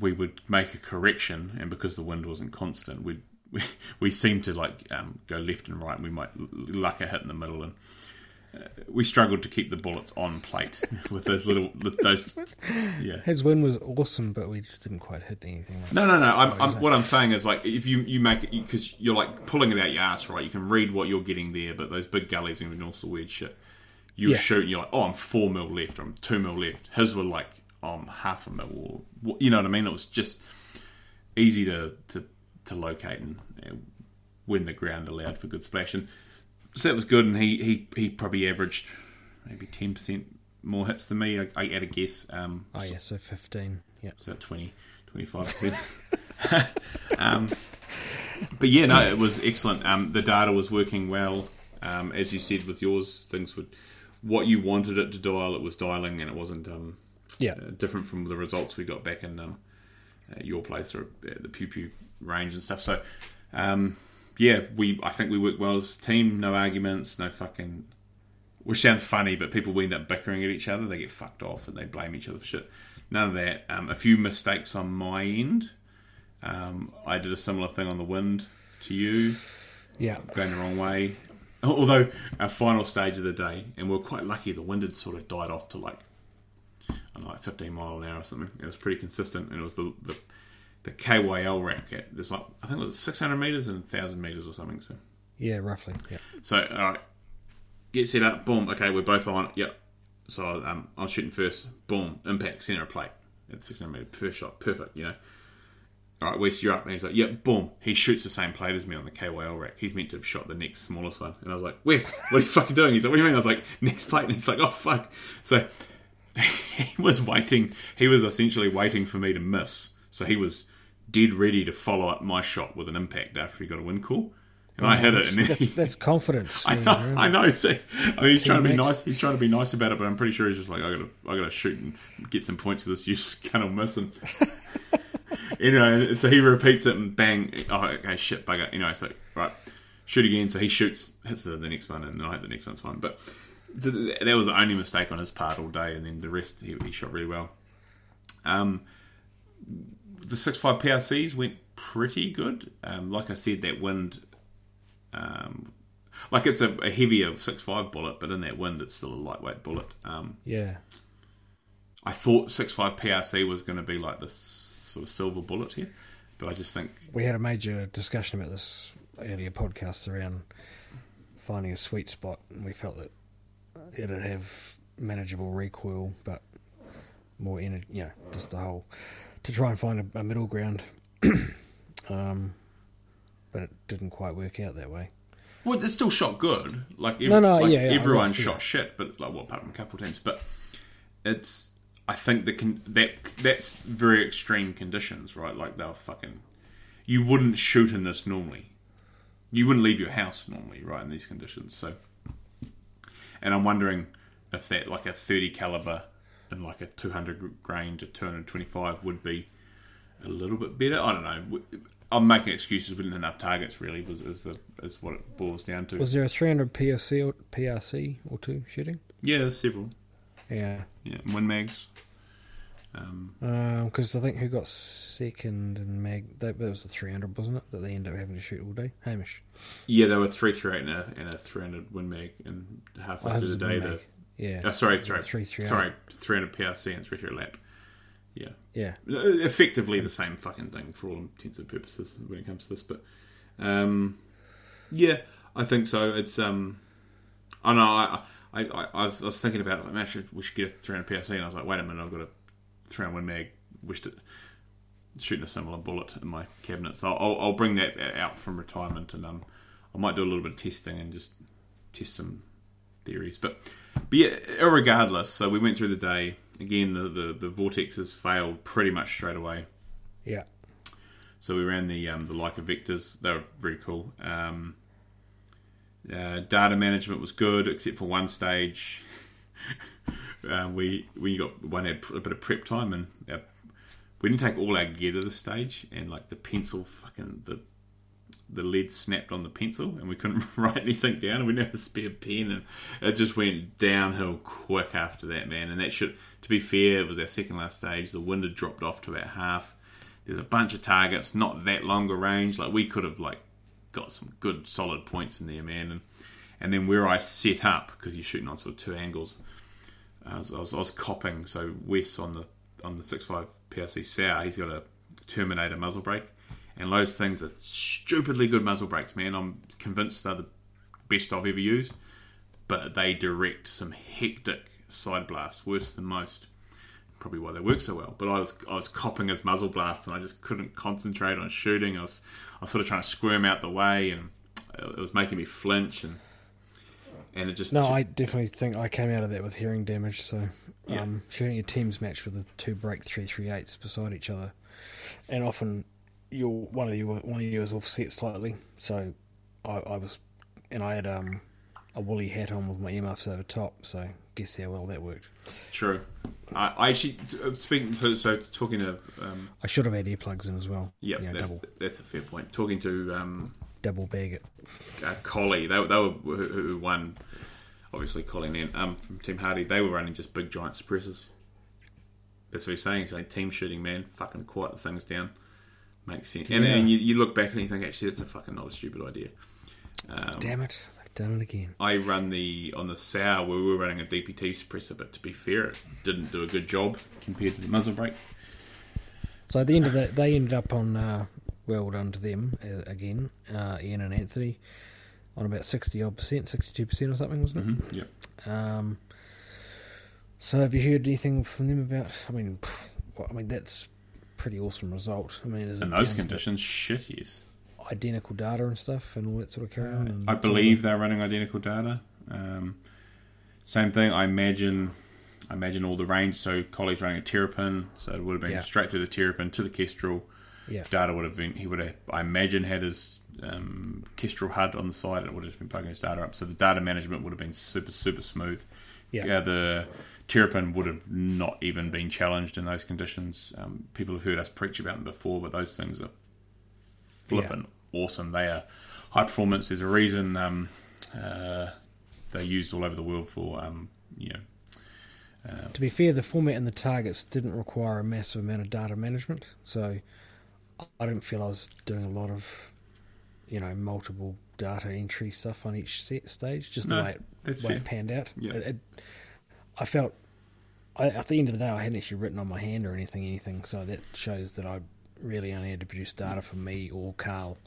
we would make a correction, and because the wind wasn't constant, we'd, we we seemed to like um, go left and right, and we might l- luck a hit in the middle, and uh, we struggled to keep the bullets on plate with those little those yeah. His win was awesome, but we just didn't quite hit anything. Like No, no, no. I'm, I'm, what I'm saying is like if you you make it because you're like pulling it out your ass, right? You can read what you're getting there, but those big gullies and all sorts of weird shit. You Yeah. shoot, and you're like, oh, I'm four mil left, or I'm two mil left. His were like, oh, I'm half a mil, or you know what I mean? It was just easy to to, to locate and uh, when the ground allowed for good splash. And so that was good. And he he he probably averaged maybe ten percent more hits than me. I, I had a guess. Um, Oh yeah, so fifteen. Yeah. so 20, 25%. um, but yeah, no, it was excellent. Um, the data was working well. Um, as you said with yours, things would what you wanted it to dial, it was dialing, and it wasn't um, Yeah. uh, different from the results we got back in um, your place or at the Pew Pew range and stuff. So, um, yeah, we I think we worked well as a team. No arguments, no fucking. Which sounds funny, but people end up bickering at each other. They get fucked off and they blame each other for shit. None of that. Um, a few mistakes on my end. Um, I did a similar thing on the wind to you Yeah. going the wrong way. Although our final stage of the day, and we are quite lucky, the wind had sort of died off to like I don't know, like 15 mile an hour or something. It was pretty consistent, and it was the the, the KYL rack at there's like I think it was 600 meters and 1,000 meters or something. So Yeah, roughly. Yeah. so all right, get set up. Boom. Okay, we're both on. Yep. So um, I'm shooting first. Boom. Impact center plate at 600 meter per shot. Perfect. You know. All right, Wes, you're up. And he's like, yep, boom. He shoots the same plate as me on the KYL rack. He's meant to have shot the next smallest one. And I was like, Wes, what are you fucking doing? He's like, what do you mean? I was like, next plate. And he's like, oh, fuck. So he was waiting. He was essentially waiting for me to miss. So he was dead ready to follow up my shot with an impact after he got a wind call. And I oh, hit it. And then he, That's, that's confidence. I know. I know. See, I mean, he's trying to be nice. He's trying to be nice about it, but I'm pretty sure he's just like, I gotta, I gotta shoot and get some points for this. You just kind of missing. you know, so he repeats it and bang. Oh, okay, shit, bugger. You know, so right, shoot again. So he shoots, hits the, the next one, and then I hit the next one's fine. But that was the only mistake on his part all day, and then the rest he, he shot really well. Um, the six five PRCs went pretty good. Um, like I said, that wind um, like it's a, a heavier six five bullet, but in that wind, it's still a lightweight bullet. Um, Yeah. I thought six five PRC was going to be like this sort of silver bullet here, but I just think We had a major discussion about this earlier podcast around finding a sweet spot, and we felt that it'd have manageable recoil, but more energy. You know, just the whole to try and find a, a middle ground. um, but it didn't quite work out that way. well, it still shot good. Like, No, no, like yeah, yeah, everyone right, yeah. shot shit, but like well, apart from a couple of times, but it's. I think the con- that that's very extreme conditions, right? Like they're fucking. You wouldn't shoot in this normally. You wouldn't leave your house normally, right? In these conditions, so. And I'm wondering if that like a 30 caliber and like a 200 grain to 225 would be a little bit better. I don't know. I'm making excuses. We didn't enough targets. Really, was is the is what it boils down to. Was there a 300 PRC or, PRC or two shooting? yeah, there's several. Yeah, Yeah, Win mags. Um, because I think who got second in mag that, that was the 300, wasn't it? That they ended up having to shoot all day. Hamish. yeah, there were three three eight and a, and a 300 Win mag, and halfway Oh, through the day, the. Yeah. uh, sorry, sorry, Three, three, sorry, 300 PRC and three three lap. Yeah, Yeah. Uh, effectively the same fucking thing for all intents and purposes when it comes to this. But um, yeah, I think so. It's um, I know I I, I, I, was, I was thinking about it. Like, man, should, we should get a 300 PRC, and I was like, wait a minute, I've got a 300 Win mag. Wished it shooting a similar bullet in my cabinet. So I'll, I'll bring that out from retirement, and um, I might do a little bit of testing and just test some theories. But but yeah, regardless, so we went through the day. Again, the, the, the vortexes failed pretty much straight away. Yeah. So we ran the um, the Leica Vectors. They were very cool. Um, uh, data management was good, except for one stage. uh, we we got one had a bit of prep time and our, we didn't take all our gear to the stage and like the pencil fucking the the lead snapped on the pencil and we couldn't write anything down and we didn't spare pen and it just went downhill quick after that man. And that should to be fair it was our second last stage. The wind had dropped off to about half. There's a bunch of targets not that longer range. Like we could have like got some good solid points in there man. And and then where I set up because you're shooting on sort of two angles I was, I was, I was copping so Wes on the on the 6.5 PRC Sauer he's got a Terminator muzzle brake and those things are stupidly good muzzle brakes, man. I'm convinced they're the best I've ever used, but they direct some hectic side blasts, worse than most. Probably why they work so well. But I was I was copping his muzzle blast, and I just couldn't concentrate on shooting. I was I was sort of trying to squirm out the way, and it was making me flinch, and and it just no. I definitely think I came out of that with hearing damage. So yeah. um, shooting a teams match with the two brake three three eights beside each other, and often your one of you one of you was offset slightly, so I, I was, and I had um, a woolly hat on with my earmuffs over top. So guess how well that worked. True. I, I actually uh, speaking to so talking to. Um, I should have had earplugs in as well. Yeah, you know, that, that's a fair point. Talking to um, double bag it. Uh, Collie, they, they were who, who won. Obviously, Collie and um, from Team Hardy, they were running just big giant suppressors. That's what he's saying. He's saying team shooting, man, fucking quiet the things down makes sense. And then you, you, look back and you think, actually, that's a fucking not a stupid idea. Um, Damn it, I've done it again. I run the on the Sauer where we were running a DPT suppressor, but to be fair, it didn't do a good job compared to the muzzle brake. So at the end of that, they ended up on uh, well done to them uh, again, uh, Ian and Anthony, on about sixty odd percent, sixty two percent or something, wasn't it? Mm-hmm. Yeah. Um, so have you heard anything from them about? I mean, pff, I mean that's pretty awesome result. I mean, in those conditions, shit yes. Identical data and stuff, and all that sort of carry on. I believe they're running identical data. Um, same thing. I imagine. I imagine all the range. So Collie's running a terrapin, so it would have been yeah. straight through the terrapin to the Kestrel. Yeah. Data would have been. He would have. I imagine had his um, Kestrel HUD on the side. It would have just been plugging his data up. So the data management would have been super super smooth. Yeah. Uh, the Terrapin would have not even been challenged in those conditions. Um, people have heard us preach about them before, but those things are flipping yeah. awesome. They are high performance. There's a reason um, uh, they're used all over the world for, um, you know. Uh, to be fair, the format and the targets didn't require a massive amount of data management, so I didn't feel I was doing a lot of, you know, multiple data entry stuff on each set stage. Just the way, it, way it panned out. Yeah. It, it, I felt I, at the end of the day, I hadn't actually written on my hand or anything, anything. So that shows that I really only had to produce data for me or Carl,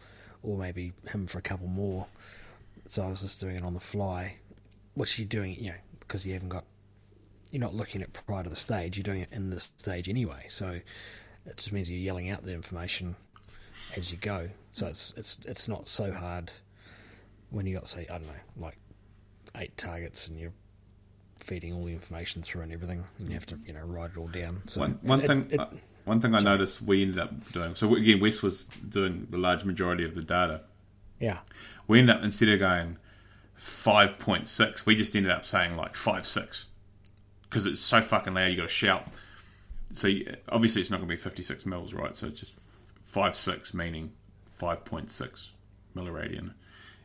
or maybe him for a couple more. So I was just doing it on the fly, which you're doing, you know, because you haven't got, you're not looking at prior to the stage. You're doing it in the stage anyway. So it just means you're yelling out the information as you go. So it's it's it's not so hard when you got say I don't know like eight targets and you're feeding all the information through and everything, and you have to you know write it all down. So one, one it, thing, it, uh, one thing I sorry. noticed we ended up doing. So again, Wes was doing the large majority of the data. Yeah, we ended up instead of going five point six, we just ended up saying like five six because it's so fucking loud. You got to shout. So obviously it's not going to be fifty six mils, right? So it's just five six meaning five point six milliradian,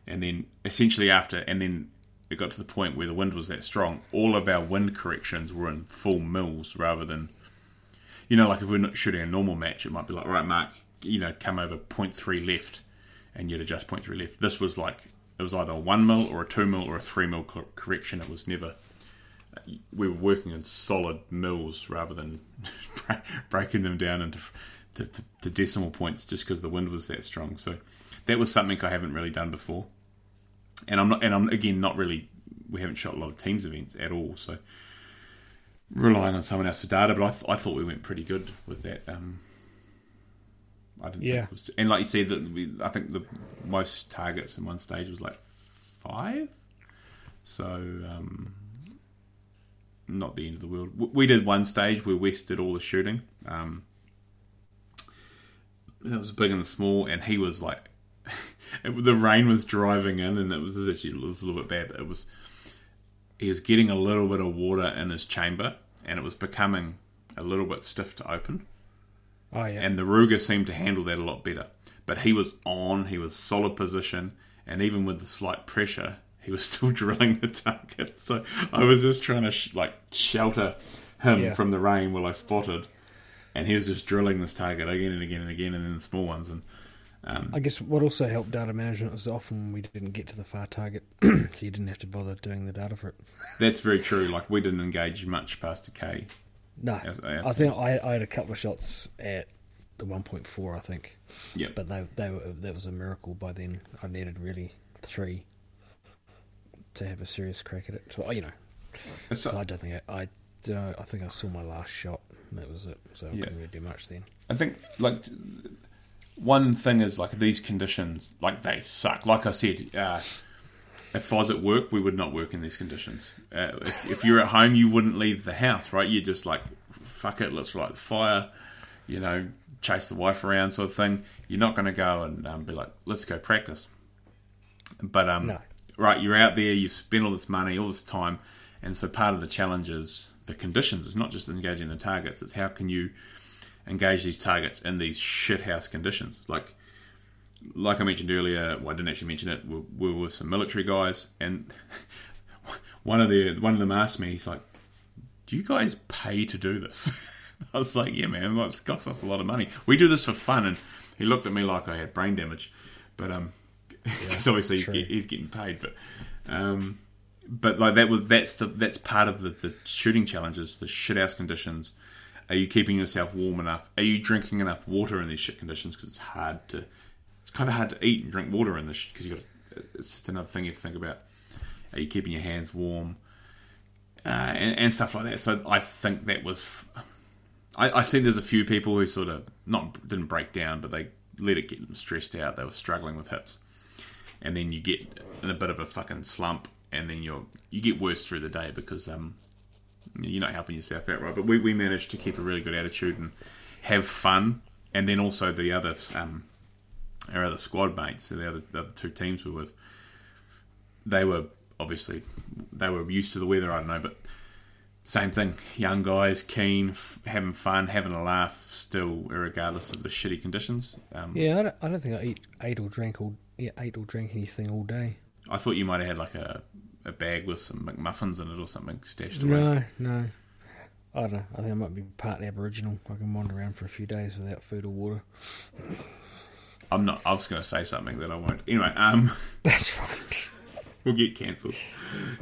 and then essentially after, and then it got to the point where the wind was that strong, all of our wind corrections were in full mils rather than, you know, like if we're not shooting a normal match, it might be like, right, Mark, you know, come over 0.3 left and you'd adjust 0.3 left. This was like, it was either a 1 mil or a 2 mil or a 3 mil correction. It was never, we were working in solid mills rather than breaking them down into to, to, to decimal points just because the wind was that strong. So that was something I haven't really done before and I'm not, and I'm again not really. We haven't shot a lot of teams events at all, so relying on someone else for data. But I, th- I thought we went pretty good with that. Um, I didn't. Yeah. Was, and like you said, that we, I think the most targets in one stage was like five. So um, not the end of the world. We did one stage where West did all the shooting. Um, it was big and small, and he was like it, the rain was driving in, and it was actually it was a little bit bad. It was he was getting a little bit of water in his chamber, and it was becoming a little bit stiff to open. Oh yeah. And the Ruger seemed to handle that a lot better. But he was on, he was solid position, and even with the slight pressure, he was still drilling the target. So I was just trying to sh- like shelter him Yeah. from the rain while I spotted, and he was just drilling this target again and again and again, and then the small ones. And um, I guess what also helped data management was often we didn't get to the far target, so you didn't have to bother doing the data for it. that's very true. Like we didn't engage much past a K. No, As- uh, I think I, I had a couple of shots at the 1.4, I think, Yeah, but they, they were, that was a miracle by then. I needed really three to have a serious crack at it. So, you know, It's- so I don't think I, I, uh, I think I saw my last shot. And that was it. So I Yeah. couldn't really do much then. I think like one thing is like these conditions, like they suck. Like I said, uh, if I was at work, we would not work in these conditions. Uh, if, if you're at home, you wouldn't leave the house, right? You're just like, fuck it, let's light the fire, you know, chase the wife around, sort of thing. You're not going to go and um, be like, let's go practice. But um, No. Right, you're out there, you've spent all this money, all this time, and so part of the challenge is the conditions. It's not just engaging the targets; it's how can you engage these targets in these shithouse conditions. Like, like I mentioned earlier, well, I didn't actually mention it. We, we were with some military guys, and one of the one of them asked me, he's like, "Do you guys pay to do this?" I was like, "Yeah, man. Well, it's cost us a lot of money. We do this for fun." And he looked at me like I had brain damage, but um, because obviously he's, get, he's getting paid, but um, but like that was that's the that's part of the, the shooting challenges, the shithouse conditions. Are you keeping yourself warm enough? Are you drinking enough water in these shit conditions? Because it's hard to, it's kind of hard to eat and drink water in this because you got. It's just another thing you have to think about. Are you keeping your hands warm? Uh, and, and stuff like that. So I think that was. f- I, I see there's a few people who sort of not didn't break down, but they let it get them stressed out. They were struggling with hits, and then you get in a bit of a fucking slump, and then you're you get worse through the day because um you're not helping yourself out right. But we we managed to keep a really good attitude and have fun, and then also the other um our other squad mates, so the other the other two teams we were with, they were obviously they were used to the weather. I don't know, but same thing. Young guys, keen, f- having fun, having a laugh, still regardless of the shitty conditions. Um, Yeah, I don't, I don't think I eat, ate or drank all yeah, ate or drank anything all day. I thought you might have had like a, a bag with some McMuffins in it or something stashed away. No, no. I don't know. I think I might be partly Aboriginal. I can wander around for a few days without food or water. I'm not. I was going to say something that I won't. Anyway, um, That's right. we'll get cancelled.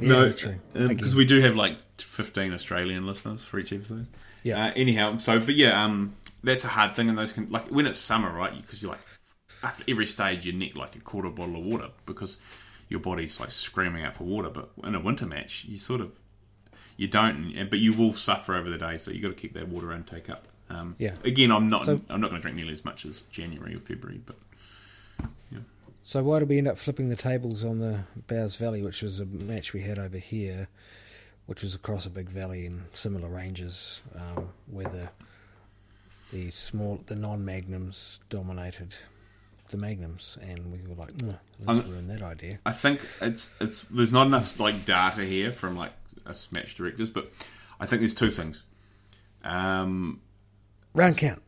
Yeah, no, because Again. we do have like 15 Australian listeners for each episode. Yeah. Uh, anyhow, so but yeah, um, that's a hard thing in those con- like when it's summer, right? Because you're like after every stage you need like a quarter bottle of water because your body's like screaming out for water. But in a winter match, you sort of you don't, but you will suffer over the day. So you have got to keep that water intake up. Um, Yeah. Again, I'm not. So- I'm not going to drink nearly as much as January or February, but So why did we end up flipping the tables on the Bowes Valley, which was a match we had over here, which was across a big valley in similar ranges, um, where the the small the non magnums dominated the magnums, and we were like, "Mm, let's I'm- ruin that idea. I think it's it's there's not enough like data here from like us match directors, but I think there's two things. Um, Round count.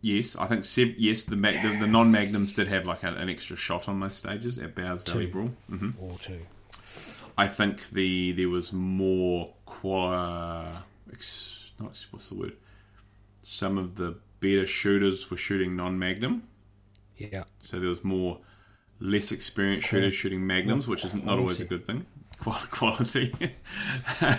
yes, I think Seb, yes, the, mag, the the non magnums did have like an, an extra shot on most stages at Bowes Valley Two. Brawl. hmm Or two. I think the there was more qual ex, not what's the word. Some of the better shooters were shooting non magnum, Yeah. so there was more less experienced shooters shooting magnums, which is not always a good thing. Quality.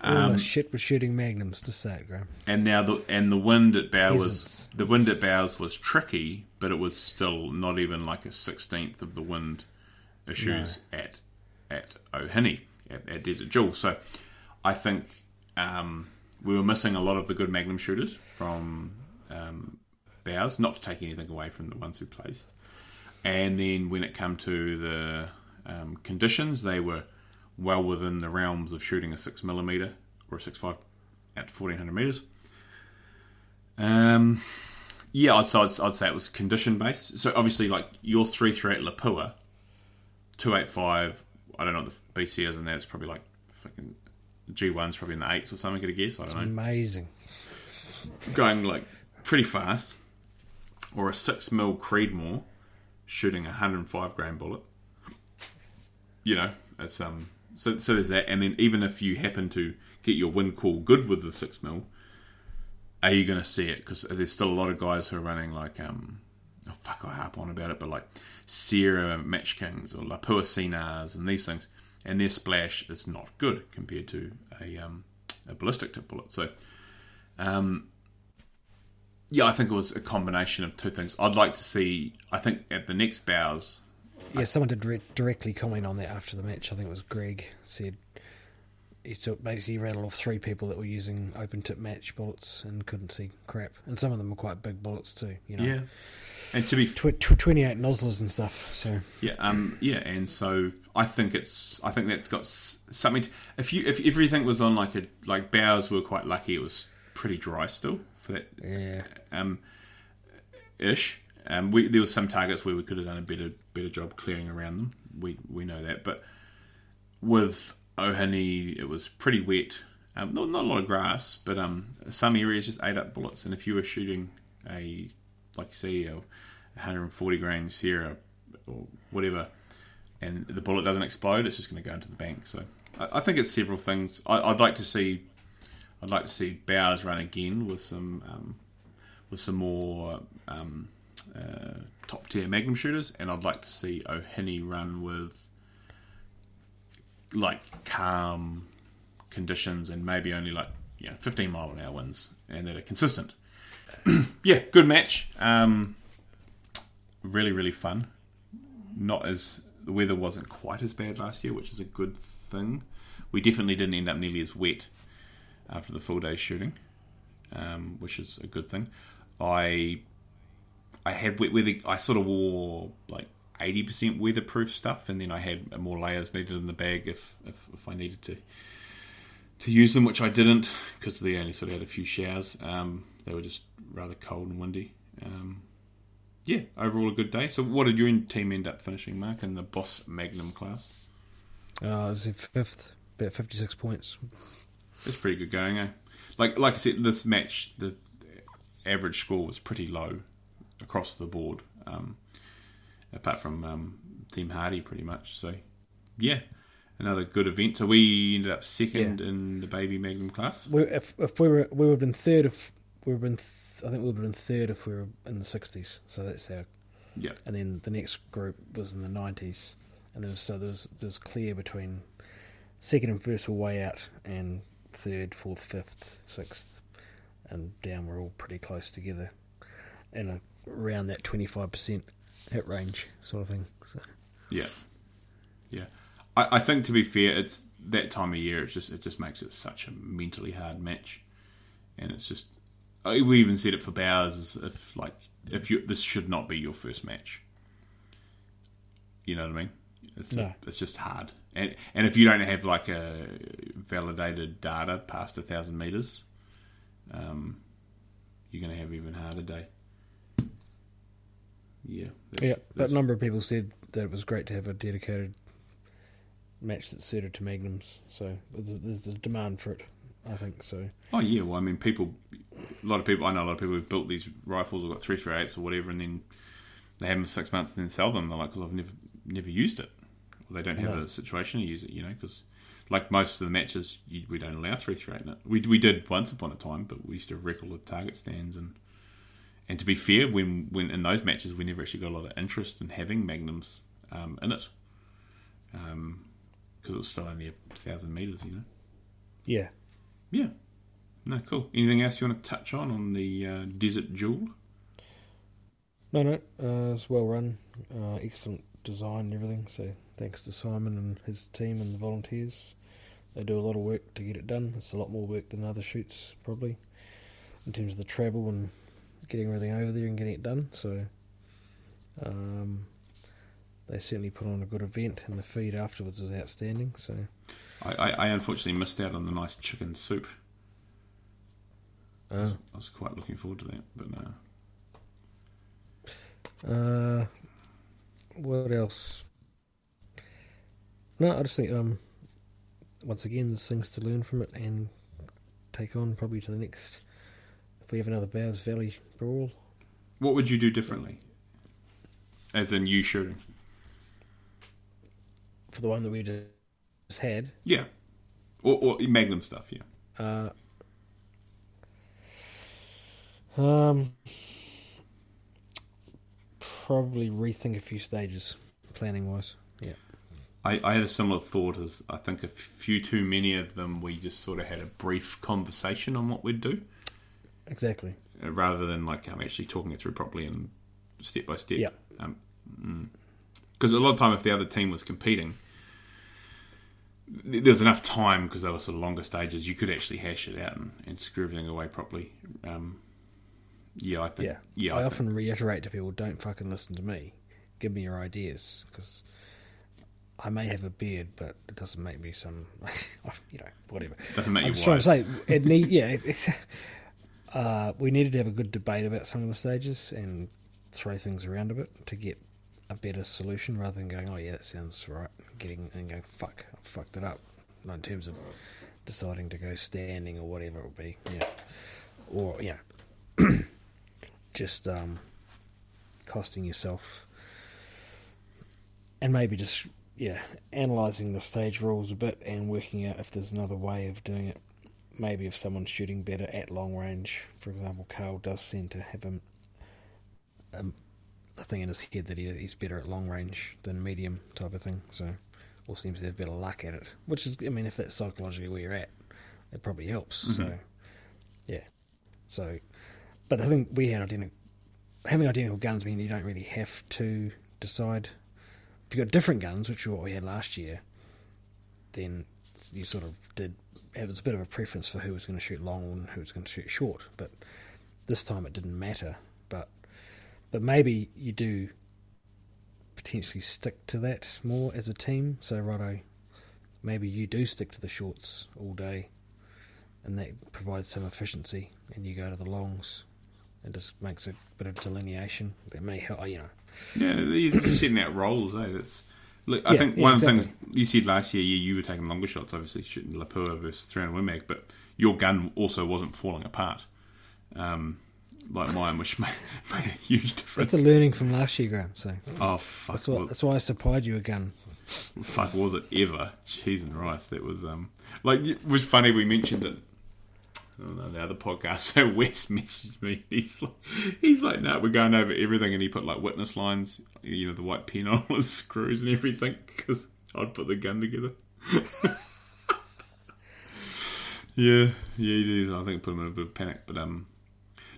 Um, the shit was shooting magnums to say Graham. and now the and the wind at Bowers Peasants. the wind at Bowers was tricky, but it was still not even like a sixteenth of the wind issues at at O'Hinney at, at Desert Duel. So I think um, we were missing a lot of the good Magnum shooters from um, Bowers. Not to take anything away from the ones who placed. And then when it came to the um, conditions, they were well within the realms of shooting a six millimeter or a six five at fourteen hundred meters. Um, yeah, I'd, so I'd, I'd say it was condition based. So obviously, like your three three eight Lapua, two eight five. I don't know what the BC is, and It's probably like fucking G1's probably in the eights or something. Could I guess? I don't know. amazing. Going like pretty fast, or a six mil Creedmoor shooting a hundred and five grain bullet. You know, it's um. So so there's that, and then even if you happen to get your wind call good with the six mil, are you going to see it? Because there's still a lot of guys who are running like um. Oh fuck, I harp on about it, but like Sierra Match Kings or Lapua Scenars and these things, and their splash is not good compared to a um a ballistic tip bullet. So um yeah, I think it was a combination of two things. I'd like to see. I think at the next bows, Yeah, someone did direct, directly comment on that after the match. I think it was Greg said he took basically rattled off three people that were using open tip match bullets and couldn't see crap, and some of them were quite big bullets too. You know, yeah. And to be Tw- tw- twenty eight nozzles and stuff. So Yeah, um, yeah, and so I think it's I think that's got something. To, if you if everything was on like a like Bowers were quite lucky, it was pretty dry still that yeah, um, ish. Um, we, there was some targets where we could have done a better better job clearing around them. We we know that, but with Ohani, it was pretty wet. Um, not not a lot of grass, but um, some areas just ate up bullets. And if you were shooting a like you see a 140 grain Sierra or whatever, and the bullet doesn't explode, it's just going to go into the bank. So I, I think it's several things. I, I'd like to see I'd like to see Bowers run again with some um, with some more um, uh, top tier Magnum shooters, and I'd like to see O'Hinney run with like calm conditions and maybe only like you know 15 mile an hour winds and that are consistent. yeah, good match. Um, really, really fun. Not as the weather wasn't quite as bad last year, which is a good thing. We definitely didn't end up nearly as wet after the full day shooting, um, which is a good thing. I I had weather. I sort of wore like eighty percent weatherproof stuff, and then I had more layers needed in the bag if if, if I needed to to use them, which I didn't because they only sort of had a few showers. Um, they were just rather cold and windy. Um, yeah, overall a good day. So, what did your team end up finishing, Mark, in the Boss Magnum class? uh, it was in fifth, about fifty six points. It's pretty good going, eh? Like like I said, this match the average score was pretty low across the board, um, apart from um, Team Hardy, pretty much. So yeah, another good event. So we ended up second in the baby Magnum class. We, if if we were we would have been third if we would have been th- I think we would have been third if we were in the sixties. So that's how. Yeah, And then the next group was in the nineties, and there was, so there's there's clear between second and first were way out, and third, fourth, fifth, sixth, and down were all pretty close together, and around that twenty five percent hit range sort of thing. So yeah, yeah. I, I think to be fair, it's that time of year. It's just it just makes it such a mentally hard match, and it's just uh, we even said it for Bowers if like if you this should not be your first match. You know what I mean? It's No. it's just hard, and and if you don't have like a validated data past a thousand meters, um, you're going to have even harder day. Yeah, that's- yeah, but a number of people said that it was great to have a dedicated match that's suited to magnums. So there's, there's a demand for it. I think so. Oh yeah, well I mean people, a lot of people I know a lot of people who've built these rifles or got three three eights or whatever, and then they have them for six months and then sell them. They're like, because I've never never used it, they don't have No. a situation to use it. You know, because like most of the matches, you, we don't allow three three eight in it. We we did once upon a time, but we used to wreck all the target stands and. And to be fair, when, when in those matches, we never actually got a lot of interest in having magnums um, in it, because it was still only a thousand meters, you know. Yeah. Yeah. No, cool. Anything else you want to touch on on the uh, Desert Duel? No, no, uh, it's well run, uh, excellent design and everything. So thanks to Simon and his team and the volunteers. They do a lot of work to get it done. It's a lot more work than other shoots probably, in terms of the travel and getting everything over there and getting it done. So um, they certainly put on a good event, and the feed afterwards was outstanding. So I, I, I unfortunately missed out on the nice chicken soup. I, was, uh, I was quite looking forward to that, but no. Uh, what else? No, I just think um, once again, there's things to learn from it and take on probably to the next. If we have another Bowers Valley brawl, What would you do differently? As in you shooting? for the one that we just had, Yeah. Or, or Magnum stuff, yeah. uh, um, probably rethink a few stages, planning wise. I, I had a similar thought as I think a few too many of them we just sort of had a brief conversation on what we'd do Exactly. uh, rather than like um, actually talking it through properly and step by step. Yeah. Because a lot of time if the other team was competing, th- there was enough time because they were sort of longer stages. You could actually hash it out and, and screw everything away properly. Um, yeah, I think. Yeah. Yeah, I, I, often reiterate to people, don't fucking listen to me. Give me your ideas because I may have a beard, but it doesn't make me some, you know, whatever. doesn't make I'm you just trying to say, it need, yeah, it, uh, we needed to have a good debate about some of the stages and throw things around a bit to get a better solution rather than going, oh yeah, that sounds right, getting and going, fuck, I fucked it up. Not in terms of deciding to go standing or whatever it would be, yeah, or yeah, just um, costing yourself, and maybe just yeah, analysing the stage rules a bit and working out if there's another way of doing it. Maybe if someone's shooting better at long range, for example, Carl does seem to have a, a, a thing in his head that he, he's better at long range than medium type of thing. So, or seems to have better luck at it. Which is, I mean, if that's psychologically where you're at, it probably helps. So, mm-hmm. yeah. So, but I think we had identical, having identical guns mean you don't really have to decide if you've got different guns, which is what we had last year, then you sort of did have a bit of a preference for who was going to shoot long and who was going to shoot short. But this time it didn't matter. But but maybe you do potentially stick to that more as a team. So righto, maybe you do stick to the shorts all day, and that provides some efficiency, and you go to the longs. It just makes a bit of delineation that may help. You know, Yeah, you're sitting out roles, eh? That's look. I Yeah, think yeah, one of the exactly. things you said last year, you, you were taking longer shots, obviously shooting Lapua versus 300 Win Mag, but your gun also wasn't falling apart, um, like mine, which made, made a huge difference. that's a learning from last year, Graham. So oh fuck! that's why well, that's why I supplied you a gun. fuck was it ever? Cheese and rice. That was um like it was funny. We mentioned it. Know the other podcast. So Wes messaged me. He's like, he's like, no, we're going over everything, and he put like witness lines, you know, the white pen on all his screws and everything, because I'd put the gun together. yeah, yeah, he did. I think it put him in a bit of panic, but um,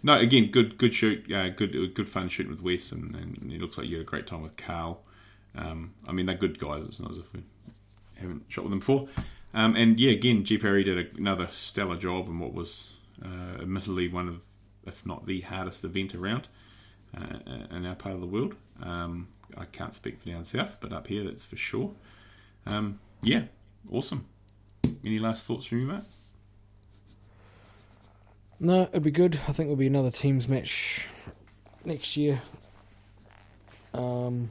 no, again, good, good shoot, uh, good, good fun shooting with Wes, and, and it looks like you had a great time with Carl. Um, I mean, they're good guys. It's not as if we haven't shot with them before. Um, and yeah, again, G Perry did another stellar job in what was uh, admittedly one of, if not the hardest event around uh, in our part of the world. Um, I can't speak for down south, but up here, that's for sure. Um, yeah, awesome. Any last thoughts from you, mate? No, it'd be good. I think it'll be another teams match next year. Um,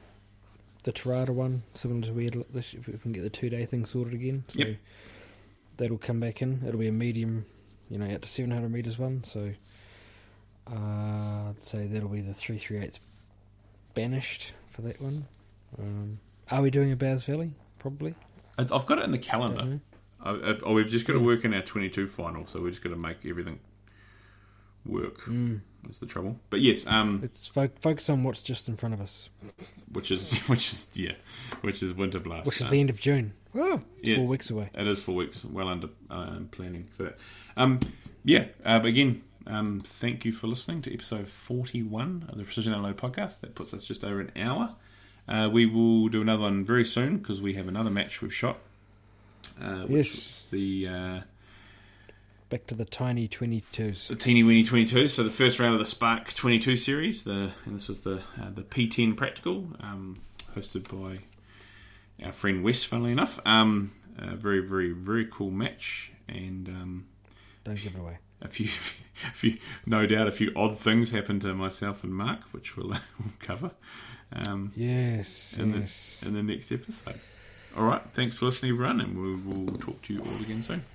the Tarada one, similar to we had this. If we can get the two day thing sorted again, so Yep. that'll come back in. It'll be a medium, you know, out to seven hundred meters one. So uh, I'd say that'll be the three three eights banished for that one. Um, are we doing a Bowes Valley? Probably. I've got it in the calendar. I, I, oh, we've just got to work in our 22 final, so we're just got to make everything work. Mm. That's the trouble. But yes, um, Let's fo- focus on what's just in front of us, which is which is yeah, which is Winter Blast. which is Uh, the end of June. Oh, it's Yes. four weeks away. It is four weeks. Well under uh, planning for that. Um, yeah. Uh, but again, um, thank you for listening to episode forty-one of the Precision Unload podcast. That puts us just over an hour. Uh, we will do another one very soon because we have another match we've shot. Uh, which Yes. the uh, Back to the tiny 22s. the teeny weeny twenty-two. So the first round of the Spark twenty-two series. The and this was the uh, the P10 practical, um, hosted by our friend Wes. Funnily enough, um, a very very very cool match and. Um, Don't give it away. a few, a few, no doubt, a few odd things happened to myself and Mark, which we'll, we'll cover um, Yes, in, yes. the, in the next episode. All right. Thanks for listening, everyone, and we will talk to you all again soon.